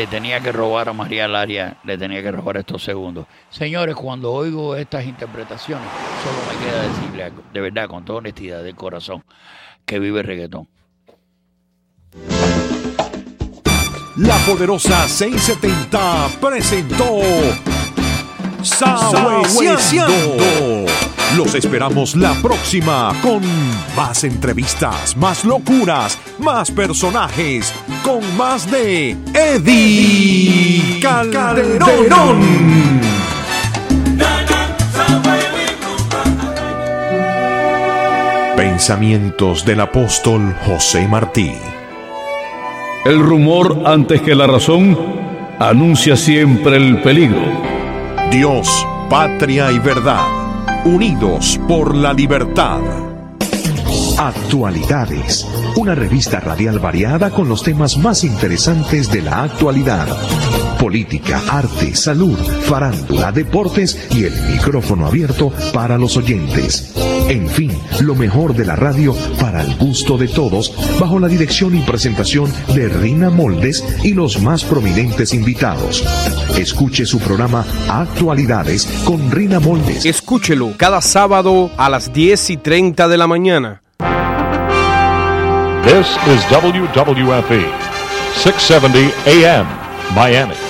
Le tenía que robar a María Laria, le tenía que robar estos segundos. Señores, cuando oigo estas interpretaciones, solo me queda decirle algo, de verdad, con toda honestidad, de corazón, que vive el reggaetón. La poderosa 670 presentó Sahuesiando. Los esperamos la próxima con más entrevistas, más locuras, más personajes, con más de Eddie Calderón. Pensamientos del apóstol José Martí. El rumor antes que la razón anuncia siempre el peligro. Dios, patria y verdad, unidos por la libertad. Actualidades, una revista radial variada con los temas más interesantes de la actualidad. Política, arte, salud, farándula, deportes y el micrófono abierto para los oyentes. En fin, lo mejor de la radio para el gusto de todos, bajo la dirección y presentación de Rina Moldes y los más prominentes invitados. Escuche su programa Actualidades con Rina Moldes. Escúchelo cada sábado a las 10 y 30 de la mañana. This is WWFE, 670 AM, Miami.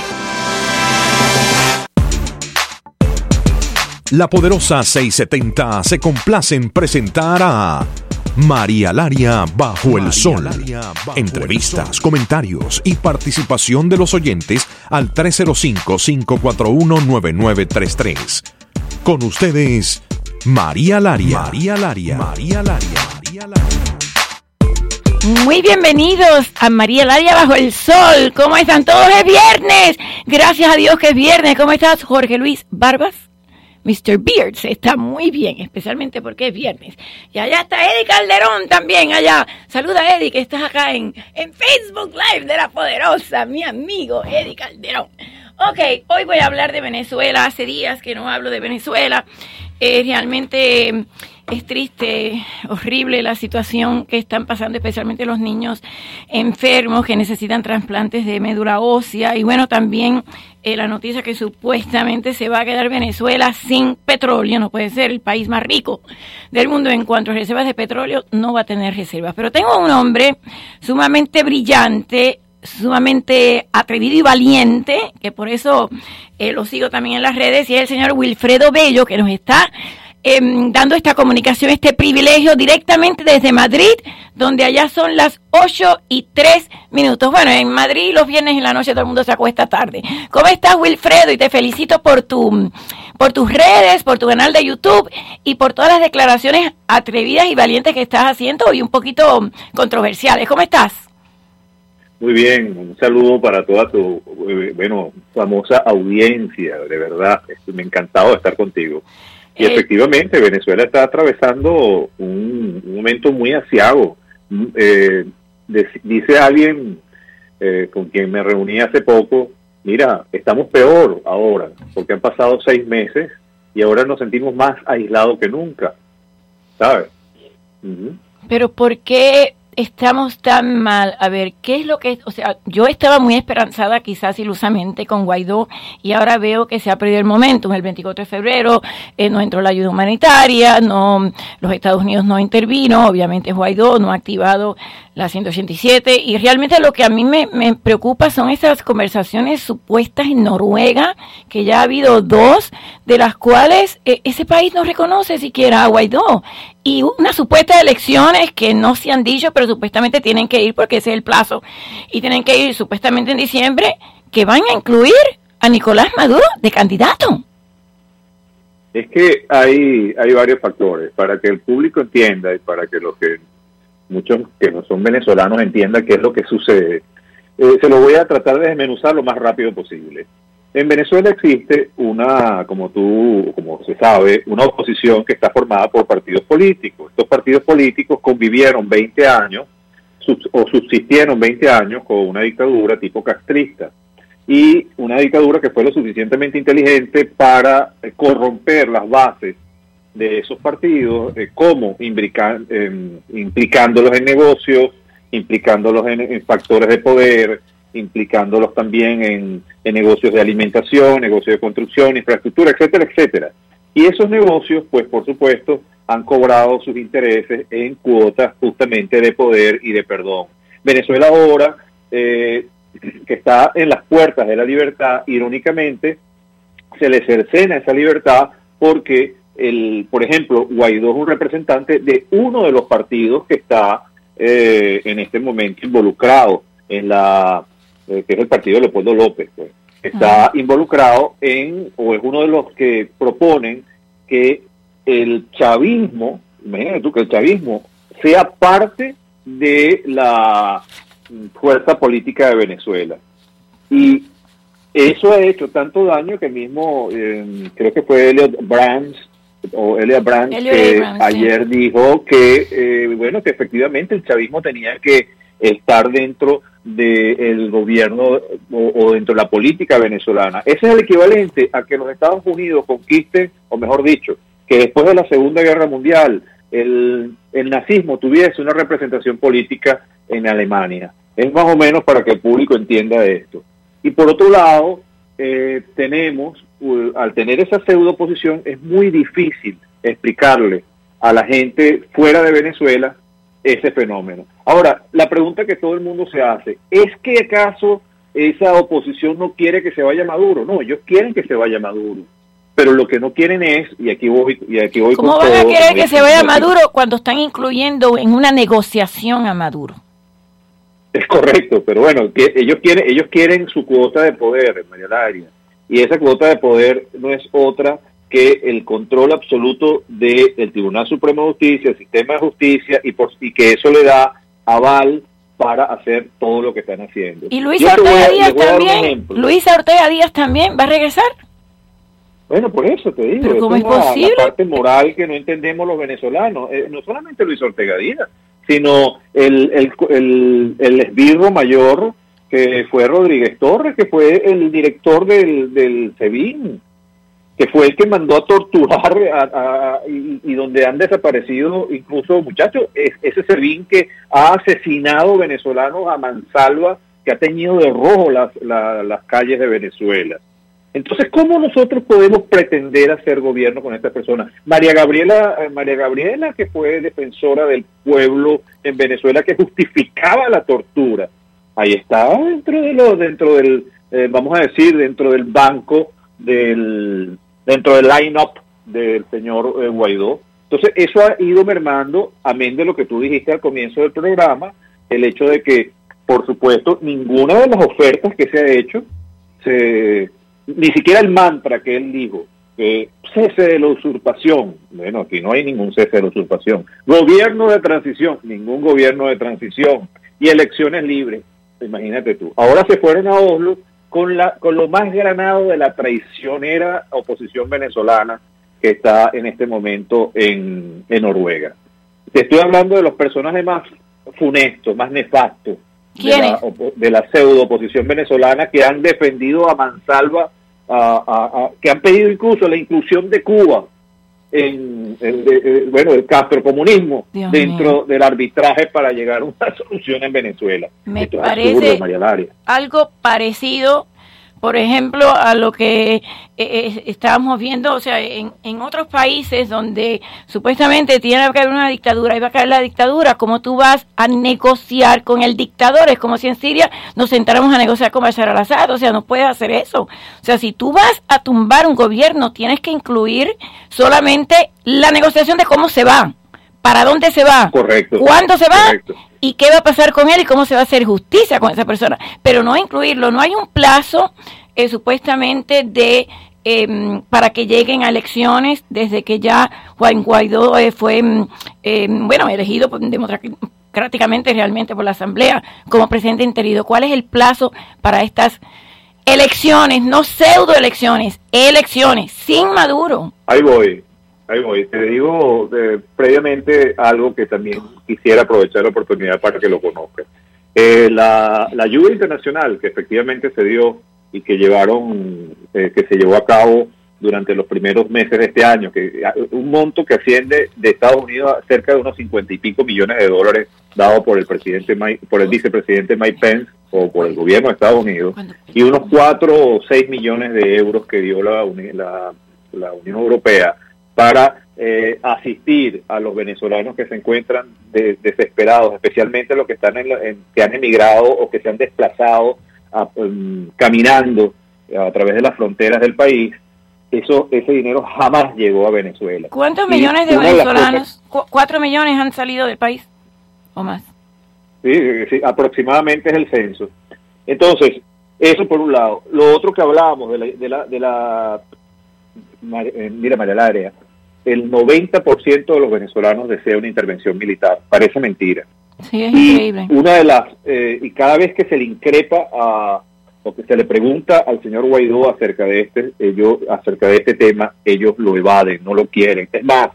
La poderosa 670 se complace en presentar a María Laria Bajo el Sol. Entrevistas, comentarios y participación de los oyentes al 305-541-9933. Con ustedes, María Laria. María Laria. María Laria. María Laria. Muy bienvenidos a María Laria Bajo el Sol. ¿Cómo están todos? Es viernes. Gracias a Dios que es viernes. ¿Cómo estás, Jorge Luis Barbas? Mr. Beards está muy bien, especialmente porque es viernes. Y allá está Eddie Calderón también, allá. Saluda Eddie, que estás acá en, en Facebook Live de la Poderosa, mi amigo Eddie Calderón. Ok, hoy voy a hablar de Venezuela. Hace días que no hablo de Venezuela. Eh, realmente es triste, horrible la situación que están pasando, especialmente los niños enfermos que necesitan trasplantes de médula ósea. Y bueno, también eh, la noticia que supuestamente se va a quedar Venezuela sin petróleo. No puede ser el país más rico del mundo en cuanto a reservas de petróleo, no va a tener reservas. Pero tengo un hombre sumamente brillante, sumamente atrevido y valiente, que por eso eh, lo sigo también en las redes, y es el señor Wilfredo Bello, que nos está em, dando esta comunicación, este privilegio directamente desde Madrid, donde allá son las 8 y 3 minutos. Bueno, en Madrid los viernes en la noche todo el mundo se acuesta tarde. ¿Cómo estás, Wilfredo? Y te felicito por tu por tus redes, por tu canal de YouTube y por todas las declaraciones atrevidas y valientes que estás haciendo y un poquito controversiales. ¿Cómo estás? Muy bien, un saludo para toda tu, eh, bueno, famosa audiencia, de verdad, me encantado estar contigo. Y Eh, efectivamente, Venezuela está atravesando un, un momento muy asiago. Mm, eh, dice alguien eh, con quien me reuní hace poco, mira, estamos peor ahora, porque han pasado seis meses y ahora nos sentimos más aislados que nunca, ¿sabes? Pero ¿por qué estamos tan mal? A ver, ¿qué es lo que, o sea, yo estaba muy esperanzada quizás ilusamente con Guaidó y ahora veo que se ha perdido el momento. El 24 de febrero eh, no entró la ayuda humanitaria, no, los Estados Unidos no intervino, obviamente Guaidó no ha activado la 187 y realmente lo que a mí me, me preocupa son esas conversaciones supuestas en Noruega, que ya ha habido dos, de las cuales eh, ese país no reconoce siquiera a Guaidó. Y unas supuestas elecciones que no se han dicho, pero supuestamente tienen que ir porque ese es el plazo. Y tienen que ir supuestamente en diciembre, que van a incluir a Nicolás Maduro de candidato. Es que hay, hay varios factores. Para que el público entienda y para que los que muchos que no son venezolanos entiendan qué es lo que sucede. Eh, se lo voy a tratar de desmenuzar lo más rápido posible. En Venezuela existe una, como tú, como se sabe, una oposición que está formada por partidos políticos. Estos partidos políticos convivieron 20 años o subsistieron 20 años con una dictadura tipo castrista y una dictadura que fue lo suficientemente inteligente para corromper las bases de esos partidos, eh, imbrica- em, implicándolos en negocios, implicándolos en, en factores de poder, implicándolos también en, en negocios de alimentación, negocios de construcción, infraestructura, etcétera, etcétera. Y esos negocios, pues por supuesto, han cobrado sus intereses en cuotas justamente de poder y de perdón. Venezuela ahora, eh, que está en las puertas de la libertad, irónicamente, se le cercena esa libertad porque, el, por ejemplo, Guaidó es un representante de uno de los partidos que está eh, en este momento involucrado en la, eh, que es el partido de Leopoldo López, pues. está involucrado en, o es uno de los que proponen que el chavismo, imagínate tú que el chavismo sea parte de la fuerza política de Venezuela. Y eso ha hecho tanto daño que mismo, eh, creo que fue Elliot Brands, o que Brands, sí. ayer dijo que, eh, bueno, que efectivamente el chavismo tenía que estar dentro del gobierno o, o dentro de la política venezolana. Ese es el equivalente a que los Estados Unidos conquisten, o mejor dicho, que después de la Segunda Guerra Mundial el, el nazismo tuviese una representación política en Alemania. Es más o menos para que el público entienda esto. Y por otro lado, eh, tenemos, uh, al tener esa pseudo oposición, es muy difícil explicarle a la gente fuera de Venezuela ese fenómeno. Ahora, la pregunta que todo el mundo se hace, ¿es que acaso esa oposición no quiere que se vaya Maduro? No, ellos quieren que se vaya Maduro. Pero lo que no quieren es, y aquí voy, y aquí voy ¿Cómo con van a querer que se vaya Maduro cuando están incluyendo en una negociación a Maduro? Es correcto, pero bueno, que ellos quieren, ellos quieren su cuota de poder, María Laria, y esa cuota de poder no es otra que el control absoluto del Tribunal Supremo de Justicia, el sistema de justicia, y, por, y que eso le da aval para hacer todo lo que están haciendo. Y Luisa Ortega a- Díaz también. Luisa Ortega Díaz también va a regresar. Bueno, por eso te digo, Pero ¿cómo es la- la, posible? parte moral que no entendemos los venezolanos. Eh, no solamente Luis Ortega Díaz, sino el, el, el, el esbirro mayor que fue Rodríguez Torres, que fue el director del, del SEBIN, que fue el que mandó a torturar a- y, donde han desaparecido incluso muchachos, es, ese SEBIN que ha asesinado venezolanos a mansalva, que ha teñido de rojo las, la- las calles de Venezuela. Entonces, ¿cómo nosotros podemos pretender hacer gobierno con estas personas? María Gabriela, eh, María Gabriela, que fue defensora del pueblo en Venezuela, que justificaba la tortura, ahí está dentro de lo, dentro del, eh, vamos a decir, dentro del banco del, dentro del line-up del señor eh, Guaidó. Entonces, eso ha ido mermando, amén de lo que tú dijiste al comienzo del programa, el hecho de que, por supuesto, ninguna de las ofertas que se ha hecho se ni siquiera el mantra que él dijo, que cese de la usurpación, bueno, aquí no hay ningún cese de la usurpación, gobierno de transición, ningún gobierno de transición, y elecciones libres, imagínate tú. Ahora se fueron a Oslo con, la, con lo más granado de la traicionera oposición venezolana que está en este momento en, en Noruega. Te estoy hablando de los personajes más funestos, más nefastos de la, de la pseudo oposición venezolana que han defendido a mansalva, a- a- a- que han pedido incluso la inclusión de Cuba en, de- eh, bueno, el castrocomunismo Dios dentro mío. del arbitraje para llegar a una solución en Venezuela. Me Esto parece- algo parecido, por ejemplo, a lo que eh, eh, estábamos viendo, o sea, en, en otros países donde supuestamente tiene que haber una dictadura y va a caer la dictadura, como tú vas a negociar con el dictador, es como si en Siria nos sentáramos a negociar con Bashar al-Assad, o sea, no puedes hacer eso. O sea, si tú vas a tumbar un gobierno, tienes que incluir solamente la negociación de cómo se va, para dónde se va, Correcto. cuándo se va Correcto. y qué va a pasar con él y cómo se va a hacer justicia con esa persona. Pero no incluirlo, no hay un plazo eh, supuestamente de em, para que lleguen a elecciones desde que ya Juan Guaidó eh, fue mm, em, bueno elegido democráticamente realmente por la Asamblea como presidente interino. ¿Cuál es el plazo para estas elecciones, no pseudo elecciones, elecciones sin Maduro? Ahí voy, ahí voy. Te digo eh, previamente algo que también quisiera aprovechar la oportunidad para que lo conozcan. Eh, la, la ayuda internacional que efectivamente se dio y que llevaron, eh, que se llevó a cabo durante los primeros meses de este año, que a- un monto que asciende de Estados Unidos a cerca de unos cincuenta y pico millones de dólares dado por el presidente Mike- por el vicepresidente Mike Pence o por el gobierno de Estados Unidos y unos 4 o 6 millones de euros que dio la, la, la Unión Europea para eh, asistir a los venezolanos que se encuentran desesperados, especialmente los que están en, que han emigrado o que se han desplazado um, caminando a través de las fronteras del país. Eso, ese dinero jamás llegó a Venezuela. ¿Cuántos millones de venezolanos, cuatro millones han salido del país o más? Sí, sí, aproximadamente es el censo. Entonces, eso por un lado. Lo otro que hablábamos de la, de la, de la eh, mira María el 90% de los venezolanos desea una intervención militar. Parece mentira. Sí, es increíble. Una de las, eh, y cada vez que se le increpa a, o que se le pregunta al señor Guaidó acerca de este, ellos, acerca de este tema, ellos lo evaden, no lo quieren. Es más,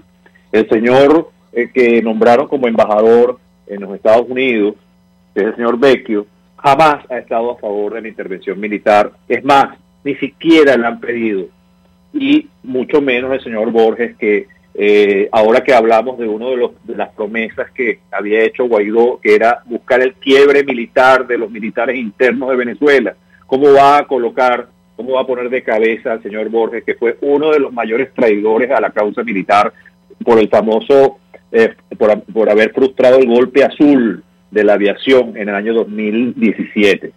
el señor eh, que nombraron como embajador en los Estados Unidos, que es el señor Vecchio, jamás ha estado a favor de la intervención militar. Es más, ni siquiera le han pedido y mucho menos el señor Borges, que eh, ahora que hablamos de una de, los, de las promesas que había hecho Guaidó, que era buscar el quiebre militar de los militares internos de Venezuela, ¿cómo va a colocar, cómo va a poner de cabeza al señor Borges, que fue uno de los mayores traidores a la causa militar por el famoso, eh, por, por haber frustrado el golpe azul de la aviación en el año 2017?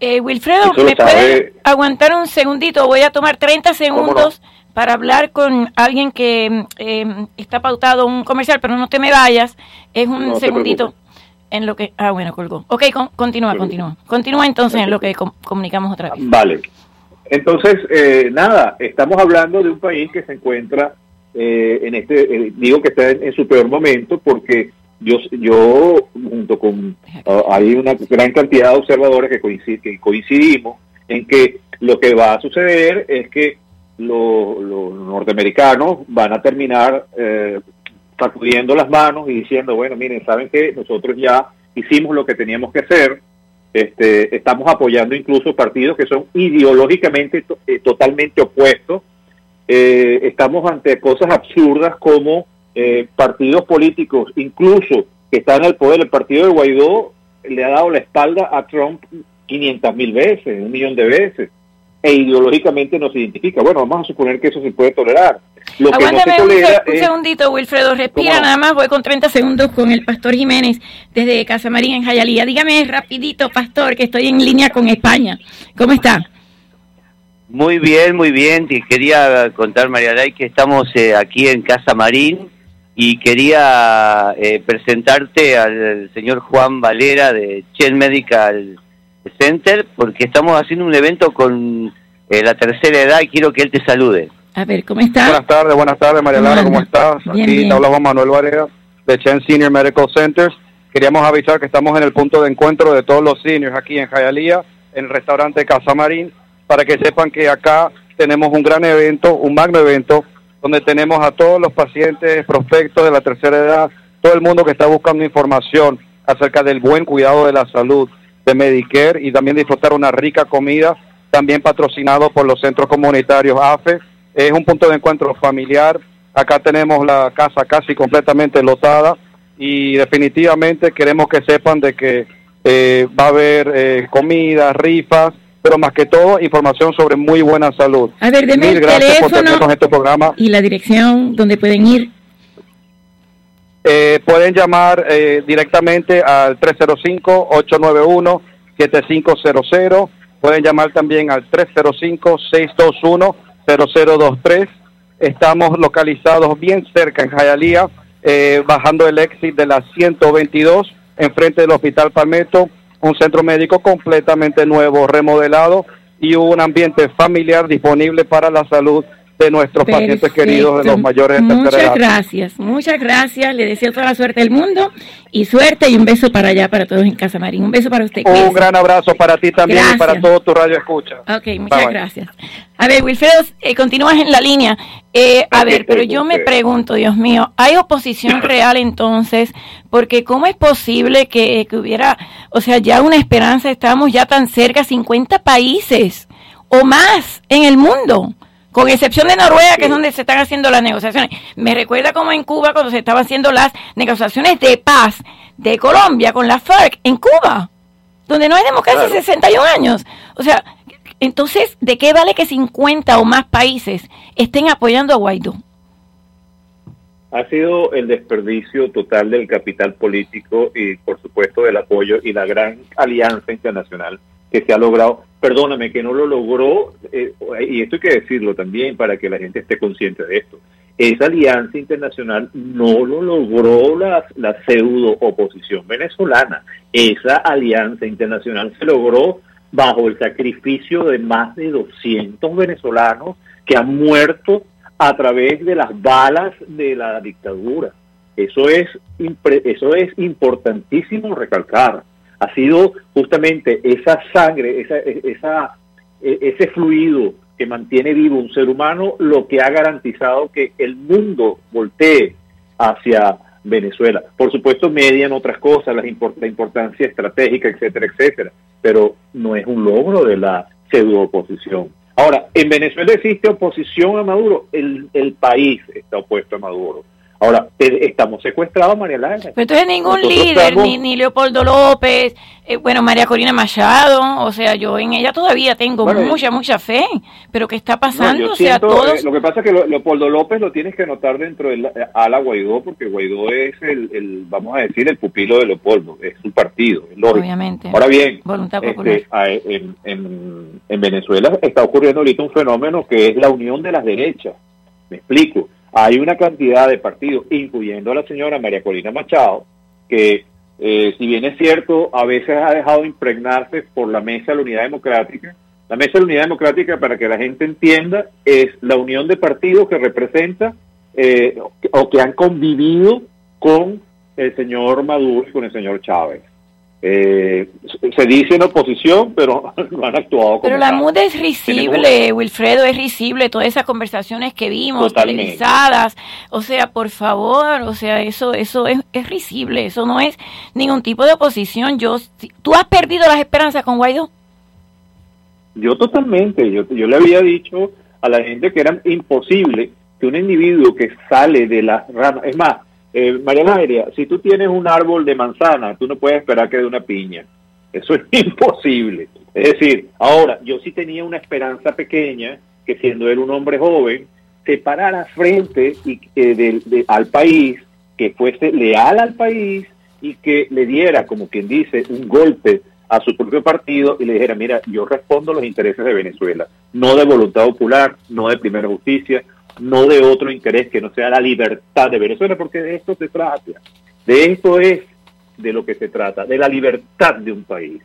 Eh, Wilfredo, ¿me puedes aguantar un segundito? Voy a tomar 30 segundos para hablar con alguien que eh, está pautado un comercial, pero no te me vayas. Es un segundito en lo que... Ah, bueno, colgó. Ok, continúa, continúa. Continúa entonces en lo que comunicamos otra vez. Vale. Entonces, eh, nada, estamos hablando de un país que se encuentra eh, en este, digo que está en, su peor momento porque yo, yo junto con, ah, hay una gran cantidad de observadores que, que coincidimos en que lo que va a suceder es que los, norteamericanos van a terminar eh, sacudiendo las manos y diciendo, bueno, miren, saben que nosotros ya hicimos lo que teníamos que hacer, este, estamos apoyando incluso partidos que son ideológicamente eh, totalmente opuestos, eh, estamos ante cosas absurdas como eh, partidos políticos, incluso que están en el poder, el partido de Guaidó le ha dado la espalda a Trump 500 mil veces, un millón de veces, e ideológicamente nos identifica. Bueno, vamos a suponer que eso se puede tolerar. Lo que no se un, segundito, Wilfredo, respira nada más, voy con 30 segundos con el Pastor Jiménez desde Casa María en Jayalía. Dígame rapidito, Pastor, que estoy en línea con España. ¿Cómo está? Muy bien, muy bien. quería contar, María Lay, que estamos eh, aquí en Casa Marín, y quería eh, presentarte al señor Juan Valera de Chen Medical Center porque estamos haciendo un evento con eh, la tercera edad y quiero que él te salude. A ver, ¿cómo estás? Buenas tardes, buenas tardes María Lara, ¿cómo estás? Aquí te hablamos Manuel Valera de Chen Senior Medical Centers. Queríamos avisar que estamos en el punto de encuentro de todos los seniors aquí en Jayalía, en el restaurante Casa Marín, para que sepan que acá tenemos un gran evento, un magno evento donde tenemos a todos los pacientes prospectos de la tercera edad, todo el mundo que está buscando información acerca del buen cuidado de la salud de Medicare y también disfrutar una rica comida, también patrocinado por los centros comunitarios AFE. Es un punto de encuentro familiar. Acá tenemos la casa casi completamente lotada y definitivamente queremos que sepan de que eh, va a haber eh, comida, rifas, pero más que todo información sobre muy buena salud. A ver, deme el teléfono este programa. y la dirección donde pueden ir. Eh, pueden llamar eh, directamente al 305-891-7500. Pueden llamar también al 305-621-0023. Estamos localizados bien cerca en Jayalía, eh, bajando el exit de la 122, enfrente del Hospital Palmetto un centro médico completamente nuevo, remodelado y un ambiente familiar disponible para la salud de nuestros pacientes queridos de los mayores de Muchas gracias, muchas gracias. Le deseo toda la suerte del mundo y suerte y un beso para allá, para todos en Casa Marín. Un beso para usted. Un gran abrazo para ti también y para todo tu radio escucha. Ok, muchas gracias. A ver, Wilfredo, eh, continúas en la línea. Eh, a ver, pero yo me pregunto, Dios mío, ¿hay oposición real entonces? Porque ¿cómo es posible que, que hubiera, o sea, ya una esperanza, estamos ya tan cerca, 50 países o más en el mundo? con excepción de Noruega, que es donde se están haciendo las negociaciones. Me recuerda como en Cuba cuando se estaban haciendo las negociaciones de paz de Colombia con la FARC en Cuba. donde no hay democracia hace 61 años. O sea, entonces, ¿de qué vale que 50 o más países estén apoyando a Guaidó? Ha sido el desperdicio total del capital político y, por supuesto, del apoyo y la gran alianza internacional que se ha logrado. Perdóname, que no lo logró, eh, y esto hay que decirlo también para que la gente esté consciente de esto. Esa alianza internacional no lo logró la, la pseudo oposición venezolana. Esa alianza internacional se logró bajo el sacrificio de más de 200 venezolanos que han muerto a través de las balas de la dictadura. Eso es, eso es importantísimo recalcar. Ha sido justamente esa sangre, esa, esa, e, ese fluido que mantiene vivo un ser humano lo que ha garantizado que el mundo voltee hacia Venezuela. Por supuesto, median otras cosas, la, importancia estratégica, etcétera, etcétera, pero no es un logro de la pseudo oposición. Ahora, en Venezuela existe oposición a Maduro, el, el país está opuesto a Maduro. Ahora, estamos secuestrados, María Lara. Pero entonces ningún líder, ni, Leopoldo López, eh, bueno, María Corina Machado, o sea, yo en ella todavía tengo mucha, mucha fe, pero ¿qué está pasando? o sea, todos... Eh, lo que pasa es que Leopoldo López lo tienes que anotar dentro del eh, ala Guaidó, porque Guaidó es el, vamos a decir, el pupilo de Leopoldo, es su partido, es Obviamente. Ahora bien, este, en, en, en Venezuela está ocurriendo ahorita un fenómeno que es la unión de las derechas. Me explico hay una cantidad de partidos, incluyendo a la señora María Corina Machado, que eh, si bien es cierto, a veces ha dejado impregnarse por la Mesa de la Unidad Democrática. La Mesa de la Unidad Democrática, para que la gente entienda, es la unión de partidos que representa eh, o que han convivido con el señor Maduro y con el señor Chávez. Eh, se dice en oposición, pero no han actuado como Pero la MUD es risible, Wilfredo, es risible, todas esas conversaciones que vimos, televisadas, o sea, por favor, o sea, eso eso es, es risible, eso no es ningún tipo de oposición. Yo, ¿Tú has perdido las esperanzas con Guaidó? Yo totalmente, yo, yo le había dicho a la gente que era imposible que un individuo que sale de las ramas, es más, eh, María si tú tienes un árbol de manzana, tú no puedes esperar que dé una piña. Eso es imposible. Es decir, ahora, yo sí tenía una esperanza pequeña que siendo él un hombre joven, se parara frente y, eh, al país, que fuese leal al país y que le diera, como quien dice, un golpe a su propio partido y le dijera, mira, yo respondo a los intereses de Venezuela, no de voluntad popular, no de primera justicia, no de otro interés que no sea la libertad de Venezuela, porque de esto se trata. De esto es de lo que se trata, de la libertad de un país.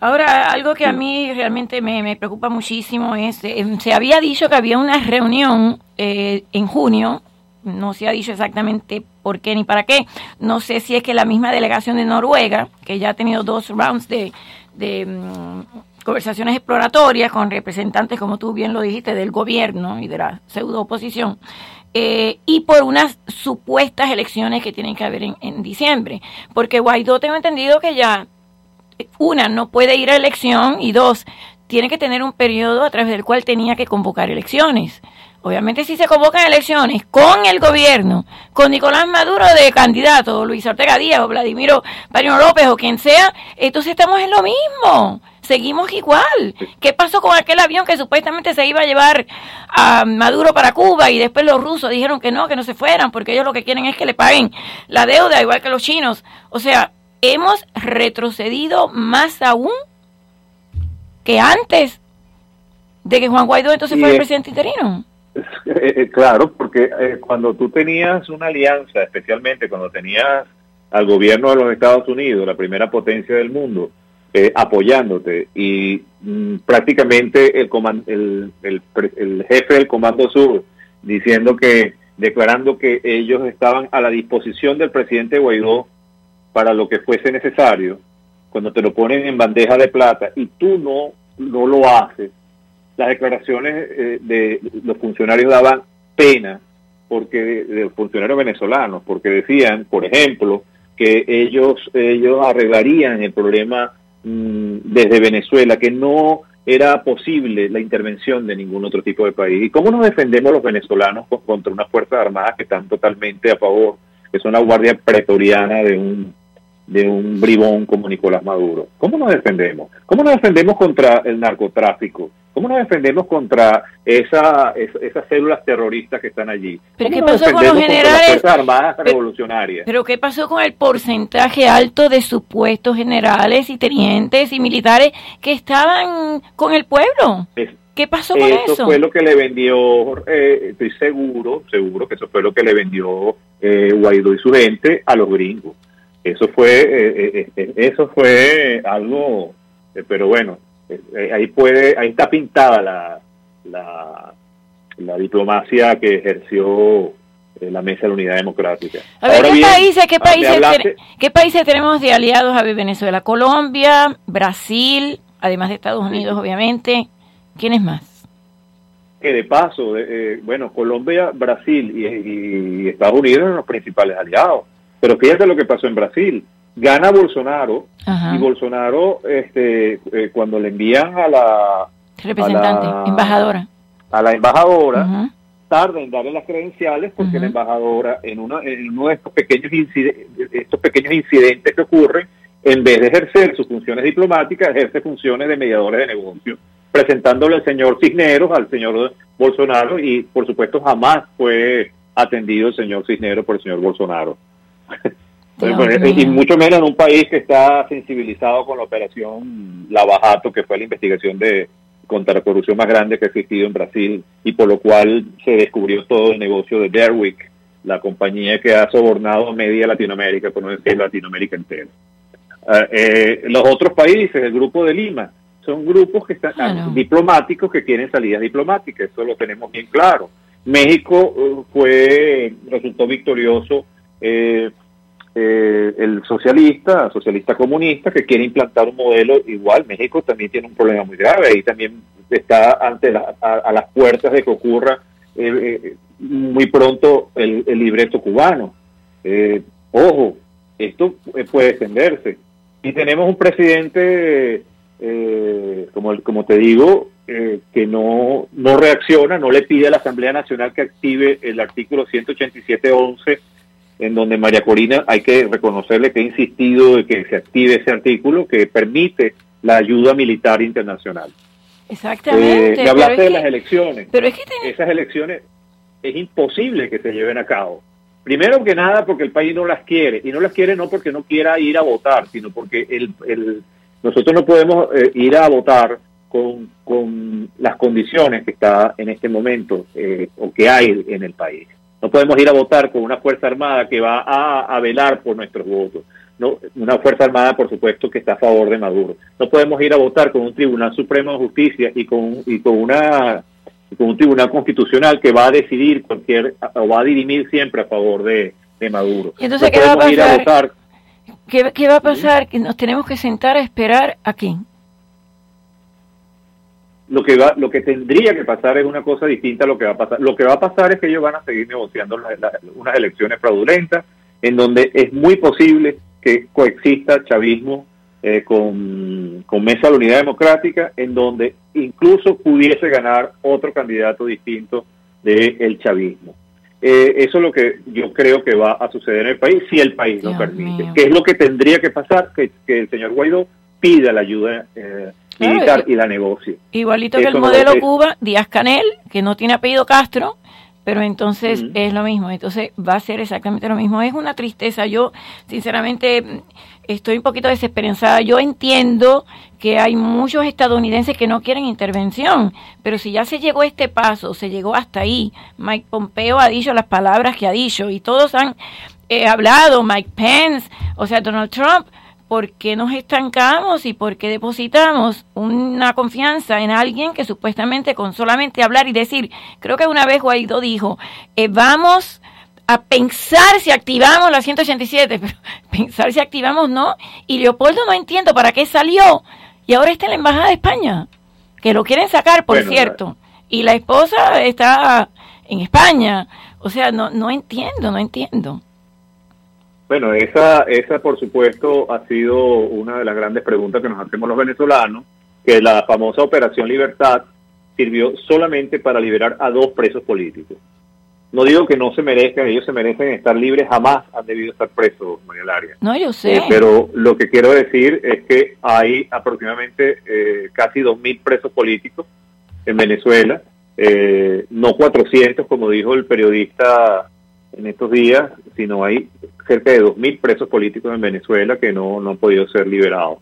Ahora, algo que a mí realmente me, preocupa muchísimo es, eh, se había dicho que había una reunión eh, en junio, no se ha dicho exactamente por qué ni para qué, no sé si es que la misma delegación de Noruega, que ya ha tenido dos rounds de, de mm, conversaciones exploratorias con representantes, como tú bien lo dijiste, del gobierno y de la pseudo oposición, eh, y por unas supuestas elecciones que tienen que haber en, diciembre. Porque Guaidó tengo entendido que ya, una, no puede ir a elección y dos, tiene que tener un periodo a través del cual tenía que convocar elecciones. Obviamente si se convocan elecciones con el gobierno, con Nicolás Maduro de candidato, Luis Ortega Díaz o Vladimiro Mariano López o quien sea, entonces estamos en lo mismo seguimos igual. ¿Qué pasó con aquel avión que supuestamente se iba a llevar a Maduro para Cuba y después los rusos dijeron que no, que no se fueran porque ellos lo que quieren es que le paguen la deuda igual que los chinos? O sea, hemos retrocedido más aún que antes de que Juan Guaidó entonces fue el presidente interino. Eh, claro, porque eh, cuando tú tenías una alianza, especialmente cuando tenías al gobierno de los Estados Unidos, la primera potencia del mundo, eh, apoyándote. Y mm, prácticamente el, el, el, jefe del Comando Sur diciendo que, declarando que ellos estaban a la disposición del presidente Guaidó para lo que fuese necesario, cuando te lo ponen en bandeja de plata y tú no, no lo haces, las declaraciones eh, de los funcionarios daban pena porque los funcionarios venezolanos, porque decían, por ejemplo, que ellos ellos arreglarían el problema Mm, desde Venezuela, que no era posible la intervención de ningún otro tipo de país. ¿Y cómo nos defendemos los venezolanos contra unas Fuerzas Armadas que están totalmente a favor, que son la Guardia Pretoriana de un, de un bribón como Nicolás Maduro. ¿Cómo nos defendemos? ¿Cómo nos defendemos contra el narcotráfico? ¿Cómo nos defendemos contra esa, esas células terroristas que están allí? ¿Pero qué pasó con los generales? armadas revolucionarias. ¿Pero qué pasó con el porcentaje alto de supuestos generales y tenientes y militares que estaban con el pueblo? ¿Qué pasó con eso? Eso fue lo que le vendió, eh, estoy seguro, seguro que eso fue lo que le vendió eh, Guaidó y su gente a los gringos. Eso fue, eh, eso fue algo, pero bueno, eh, ahí puede, ahí está pintada la, la, diplomacia que ejerció eh, la Mesa de la Unidad Democrática. A ver, ¿qué, países, qué, países, ¿qué países tenemos de aliados a Venezuela? Colombia, Brasil, además de Estados Unidos, obviamente. ¿Quiénes más? Que de paso, eh, bueno, Colombia, Brasil y, Estados Unidos eran los principales aliados. Pero fíjate lo que pasó en Brasil gana Bolsonaro y Bolsonaro este eh, cuando le envían a la representante embajadora. a la embajadora tarda en darle las credenciales porque la embajadora en, una, en uno de estos pequeños incidentes, estos pequeños incidentes que ocurren en vez de ejercer sus funciones diplomáticas ejerce funciones de mediadores de negocios presentándole al señor Cisneros al señor Bolsonaro y por supuesto jamás fue atendido el señor Cisneros por el señor Bolsonaro y mucho menos en un país que está sensibilizado con la operación Lavajato, que fue la investigación de contra la corrupción más grande que ha existido en Brasil y por lo cual se descubrió todo el negocio de Derwick, la compañía que ha sobornado media Latinoamérica, por no decir Latinoamérica entera. Ah, eh, los otros países, el grupo de Lima, son grupos que están diplomáticos que quieren salidas diplomáticas, eso lo tenemos bien claro. México uh, fue resultó victorioso eh, eh, el socialista, socialista comunista, que quiere implantar un modelo igual. México también tiene un problema muy grave, ahí también está ante a, las puertas de que ocurra eh, eh, muy pronto el, libreto cubano. ojo, esto puede extenderse. Y tenemos un presidente, como, como te digo, que no, no reacciona, no le pide a la Asamblea Nacional que active el artículo 187.11 en donde María Corina hay que reconocerle que ha insistido de que se active ese artículo que permite la ayuda militar internacional. Exactamente. Eh, hablaste de las elecciones. Pero es que esas elecciones es imposible que se lleven a cabo. Primero que nada porque el país no las quiere y no las quiere no porque no quiera ir a votar, sino porque el, el nosotros no podemos eh, ir a votar con, con, las condiciones que está en este momento eh, o que hay en el país. No podemos ir a votar con una Fuerza Armada que va a, velar por nuestros votos. No, una Fuerza Armada, por supuesto, que está a favor de Maduro. No podemos ir a votar con un Tribunal Supremo de Justicia y con, y con, una, con un Tribunal Constitucional que va a decidir cualquier, o va a dirimir siempre a favor de, Maduro. entonces, ¿qué va a pasar? ¿Qué, ¿Qué, va a pasar? Nos tenemos que sentar a esperar a quién lo que va, lo que tendría que pasar es una cosa distinta a lo que va a pasar. Lo que va a pasar es que ellos van a seguir negociando unas elecciones fraudulentas, en donde es muy posible que coexista chavismo eh, con, con Mesa de la Unidad Democrática, en donde incluso pudiese ganar otro candidato distinto del chavismo. Eh, eso es lo que yo creo que va a suceder en el país, si el país lo permite. ¿Qué es lo que tendría que pasar? Que, que el señor Guaidó pida la ayuda eh, militar y la negocio. Igualito que el modelo Cuba, Díaz Canel, que no tiene apellido Castro, pero entonces es lo mismo, entonces va a ser exactamente lo mismo. Es una tristeza, yo sinceramente estoy un poquito desesperanzada, yo entiendo que hay muchos estadounidenses que no quieren intervención, pero si ya se llegó a este paso, se llegó hasta ahí, Mike Pompeo ha dicho las palabras que ha dicho y todos han eh, hablado, Mike Pence, o sea, Donald Trump, ¿por qué nos estancamos y por qué depositamos una confianza en alguien que supuestamente con solamente hablar y decir, creo que una vez Guaidó dijo, eh, vamos a pensar si activamos la 187, pero pensar si activamos no, y Leopoldo no entiendo para qué salió, y ahora está en la Embajada de España, que lo quieren sacar, por cierto, y la esposa está en España, o sea, no, no entiendo, no entiendo. Bueno, esa, esa por supuesto ha sido una de las grandes preguntas que nos hacemos los venezolanos, que la famosa Operación Libertad sirvió solamente para liberar a dos presos políticos. no digo que no se merezcan, ellos se merecen estar libres, jamás han debido estar presos, María Laria. No, yo sé. pero lo que quiero decir es que hay aproximadamente eh, casi 2.000 presos políticos en Venezuela, no 400 como dijo el periodista en estos días, sino hay cerca de 2.000 presos políticos en Venezuela que no, no han podido ser liberados.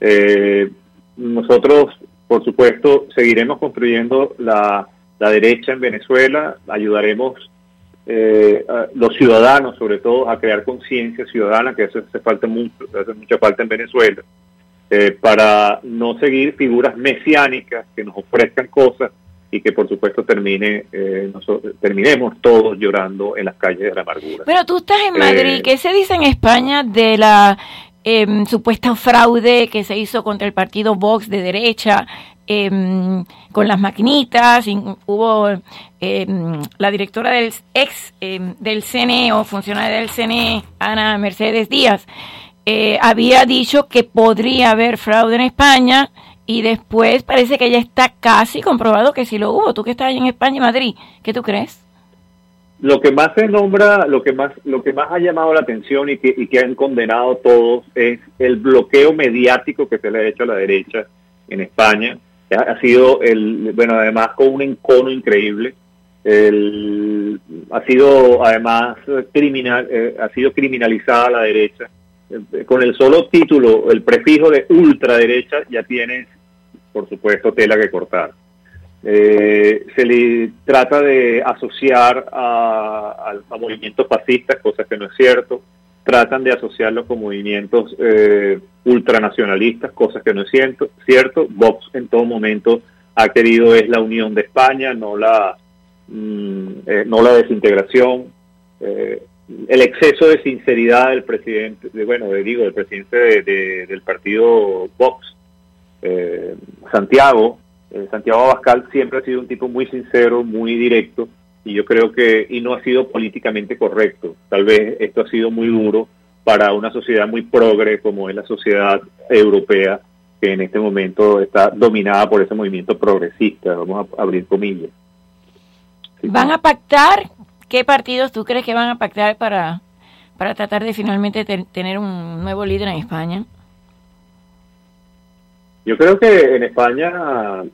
Eh, nosotros, por supuesto, seguiremos construyendo la, la derecha en Venezuela, ayudaremos eh, a los ciudadanos, sobre todo, a crear conciencia ciudadana, que eso hace, falta mucho, hace mucha falta en Venezuela, eh, para no seguir figuras mesiánicas que nos ofrezcan cosas y que por supuesto termine eh, nosotros, terminemos todos llorando en las calles de la amargura. Pero tú estás en Madrid, eh, ¿qué se dice en España de la eh, supuesta fraude que se hizo contra el partido Vox de derecha em, con las maquinitas? hubo em, la directora del ex del CNE o funcionaria del CNE, Ana Mercedes Díaz, eh, había dicho que podría haber fraude en España y después parece que ya está casi comprobado que sí lo hubo. Tú que estás ahí en España y Madrid, ¿qué tú crees? Lo que más se nombra, lo que más, lo que más ha llamado la atención y que, y que han condenado todos es el bloqueo mediático que se le ha hecho a la derecha en España. Ha, sido el, bueno, además con un encono increíble. El, ha sido además criminal, eh, ha sido criminalizada la derecha. Eh, con el solo título, el prefijo de ultraderecha, ya tienes por supuesto, tela que cortar. Eh, se le trata de asociar a, movimientos fascistas, cosa que no es cierto. Tratan de asociarlo con movimientos eh, ultranacionalistas, cosas que no es cierto. cierto. Vox en todo momento ha querido es la unión de España, no la, mm, eh, no la desintegración. el exceso de sinceridad del presidente, de, bueno, digo, del presidente del partido Vox, eh, Santiago, eh, Santiago Abascal siempre ha sido un tipo muy sincero, muy directo, y yo creo que, y no ha sido políticamente correcto. Tal vez esto ha sido muy duro para una sociedad muy progre como es la sociedad europea, que en este momento está dominada por ese movimiento progresista, vamos a abrir comillas. ¿Van a pactar? ¿Qué partidos tú crees que van a pactar para, para tratar de finalmente tener un nuevo líder en España? Yo creo que en España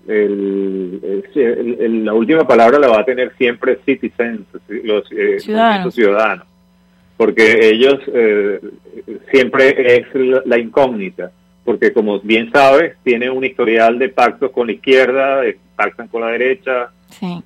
la última palabra la va a tener siempre citizens, los eh, ciudadanos. porque ellos eh, siempre es la, incógnita, porque como bien sabes, tiene un historial de pactos con la izquierda, pactan con la derecha,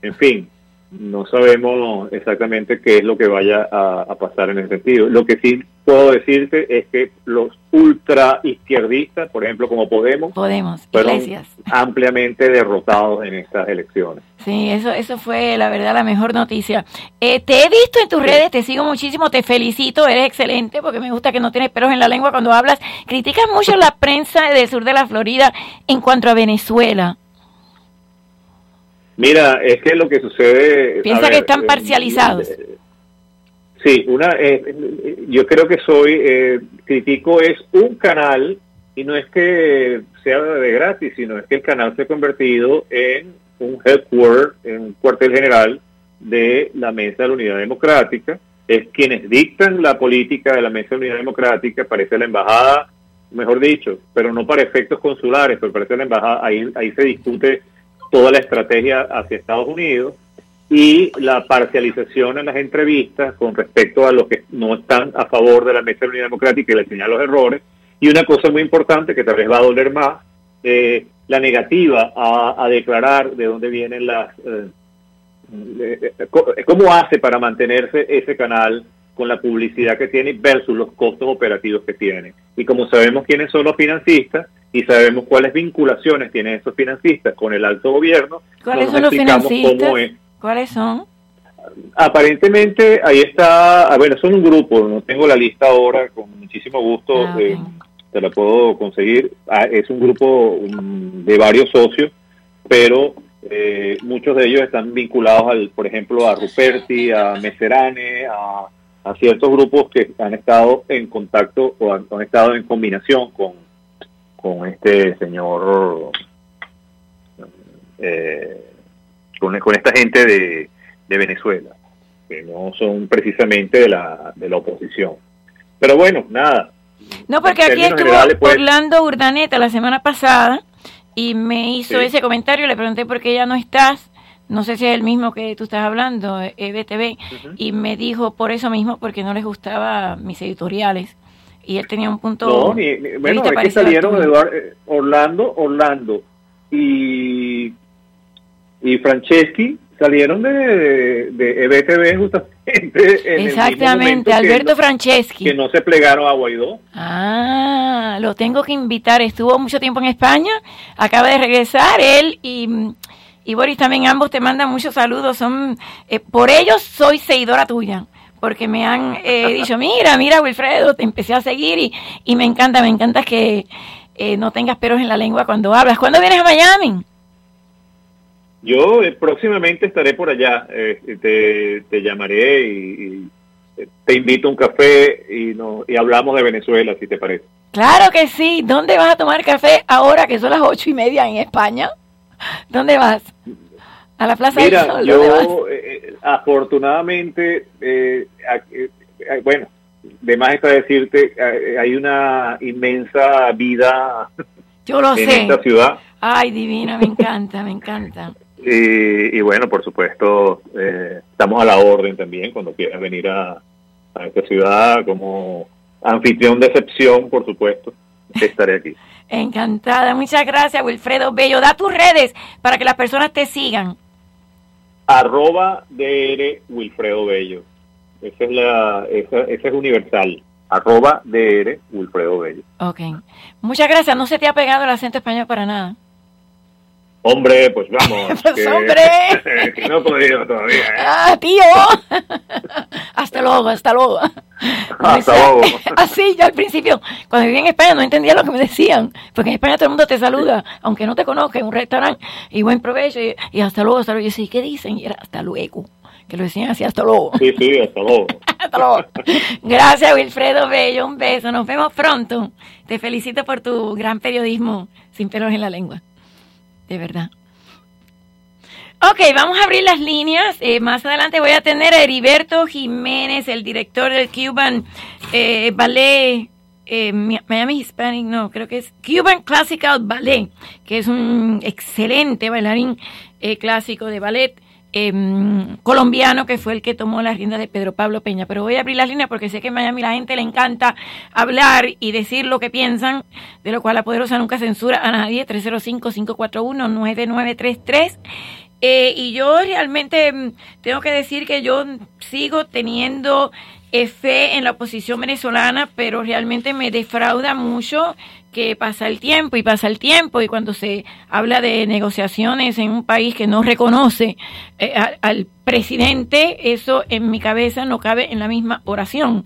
en fin, no sabemos exactamente qué es lo que vaya a, pasar en ese sentido. Lo que sí puedo decirte es que los ultra izquierdistas, por ejemplo, como Podemos, Podemos fueron ampliamente derrotados en estas elecciones. Sí, eso, eso fue la verdad la mejor noticia. Eh, te he visto en tus redes, te sigo muchísimo, te felicito, eres excelente porque me gusta que no tienes pelos en la lengua cuando hablas. Criticas mucho la prensa del sur de la Florida en cuanto a Venezuela. Mira, es que lo que sucede... Piensa que están eh, parcializados. Eh, sí, una, eh, yo creo que soy, eh, critico es un canal y no es que sea de gratis, sino es que el canal se ha convertido en un headquarter, en un cuartel general de la Mesa de la Unidad Democrática. Es quienes dictan la política de la Mesa de la Unidad Democrática, parece la embajada, mejor dicho, pero no para efectos consulares, pero parece la embajada, ahí, ahí se discute toda la estrategia hacia Estados Unidos y la parcialización en las entrevistas con respecto a los que no están a favor de la Mesa de Unidad Democrática y le señalan los errores. Y una cosa muy importante que tal vez va a doler más, eh, la negativa a, declarar de dónde vienen las... Eh, eh, cómo hace para mantenerse ese canal con la publicidad que tiene versus los costos operativos que tiene. Y como sabemos quiénes son los financistas, y sabemos cuáles vinculaciones tienen esos financistas con el alto gobierno. ¿Cuáles son los financistas? ¿Cuáles son? Aparentemente ahí está, ah, bueno, son un grupo, no tengo la lista ahora, con muchísimo gusto ah, eh, te la puedo conseguir. Ah, es un grupo de varios socios, pero eh, muchos de ellos están vinculados, al, por ejemplo, a Ruperti, a Meserane, a, ciertos grupos que han estado en contacto o han estado en combinación con, con este señor, eh, con, esta gente de, Venezuela. que no son precisamente de la, de la oposición. Pero bueno, nada. No, porque aquí estuvo pues, Orlando Urdaneta la semana pasada y me hizo ese comentario, le pregunté por qué ya no estás, no sé si es el mismo que tú estás hablando, EBTV, eh, y me dijo por eso mismo, porque no les gustaba mis editoriales. Y él tenía un punto... No, bueno, es que salieron eh, Orlando, Orlando y, y Franceschi salieron de, de EBTV justamente. Exactamente, Alberto Franceschi. Que no se plegaron a Guaidó. Ah, lo tengo que invitar. Estuvo mucho tiempo en España, acaba de regresar él y, y Boris también, ambos te mandan muchos saludos. Son eh, Por ellos soy seguidora tuya. Porque me han eh, dicho, mira, mira Wilfredo, te empecé a seguir y, y me encanta, me encanta que eh, no tengas peros en la lengua cuando hablas. ¿Cuándo vienes a Miami? Yo eh, próximamente estaré por allá, eh, te, llamaré y, te invito a un café y, no, y hablamos de Venezuela, si te parece. Claro que sí. ¿Dónde vas a tomar café ahora que son las ocho y media en España? ¿Dónde vas? A la Plaza Mira, del Sol. Yo, eh, afortunadamente, bueno, de más está decirte, hay una inmensa vida yo lo en sé. esta ciudad. Ay, divina, me encanta, me encanta. Y, bueno, por supuesto, eh, estamos a la orden también cuando quieras venir a, esta ciudad como anfitrión de excepción, por supuesto, estaré aquí. Encantada, muchas gracias Wilfredo Bello. Da tus redes para que las personas te sigan. Arroba DR Wilfredo Bello. Esa es, la, esa, esa es universal. Arroba DR Wilfredo Bello. Ok. Muchas gracias. No se te ha pegado el acento español para nada. Hombre, pues vamos. pues hombre. no he podido todavía. ¿eh? Ah, tío. hasta luego, hasta luego. Hasta luego. Así, yo al principio, cuando vivía en España, no entendía lo que me decían. Porque en España todo el mundo te saluda, aunque no te conozca, en un restaurante, y buen provecho, y, hasta luego, hasta luego. Y yo decía, ¿qué dicen? Y era hasta luego. Que lo decían así, hasta luego. Sí, sí, hasta luego. hasta luego. Gracias, Wilfredo Bello. Un beso. Nos vemos pronto. Te felicito por tu gran periodismo sin pelos en la lengua de verdad. Ok, vamos a abrir las líneas. Eh, más adelante voy a tener a Heriberto Jiménez, el director del Cuban eh, Ballet, eh, Miami Hispanic, no, creo que es Cuban Classical Ballet, que es un excelente bailarín clásico de ballet. Em, colombiano que fue el que tomó la rienda de Pedro Pablo Peña. Pero voy a abrir las líneas porque sé que en Miami la gente le encanta hablar y decir lo que piensan, de lo cual la poderosa nunca censura a nadie. 305-541-9933. Eh, y yo realmente mm, tengo que decir que yo sigo teniendo fe en la oposición venezolana, pero realmente me defrauda mucho que pasa el tiempo y pasa el tiempo y cuando se habla de negociaciones en un país que no reconoce eh, al presidente, eso en mi cabeza no cabe en la misma oración.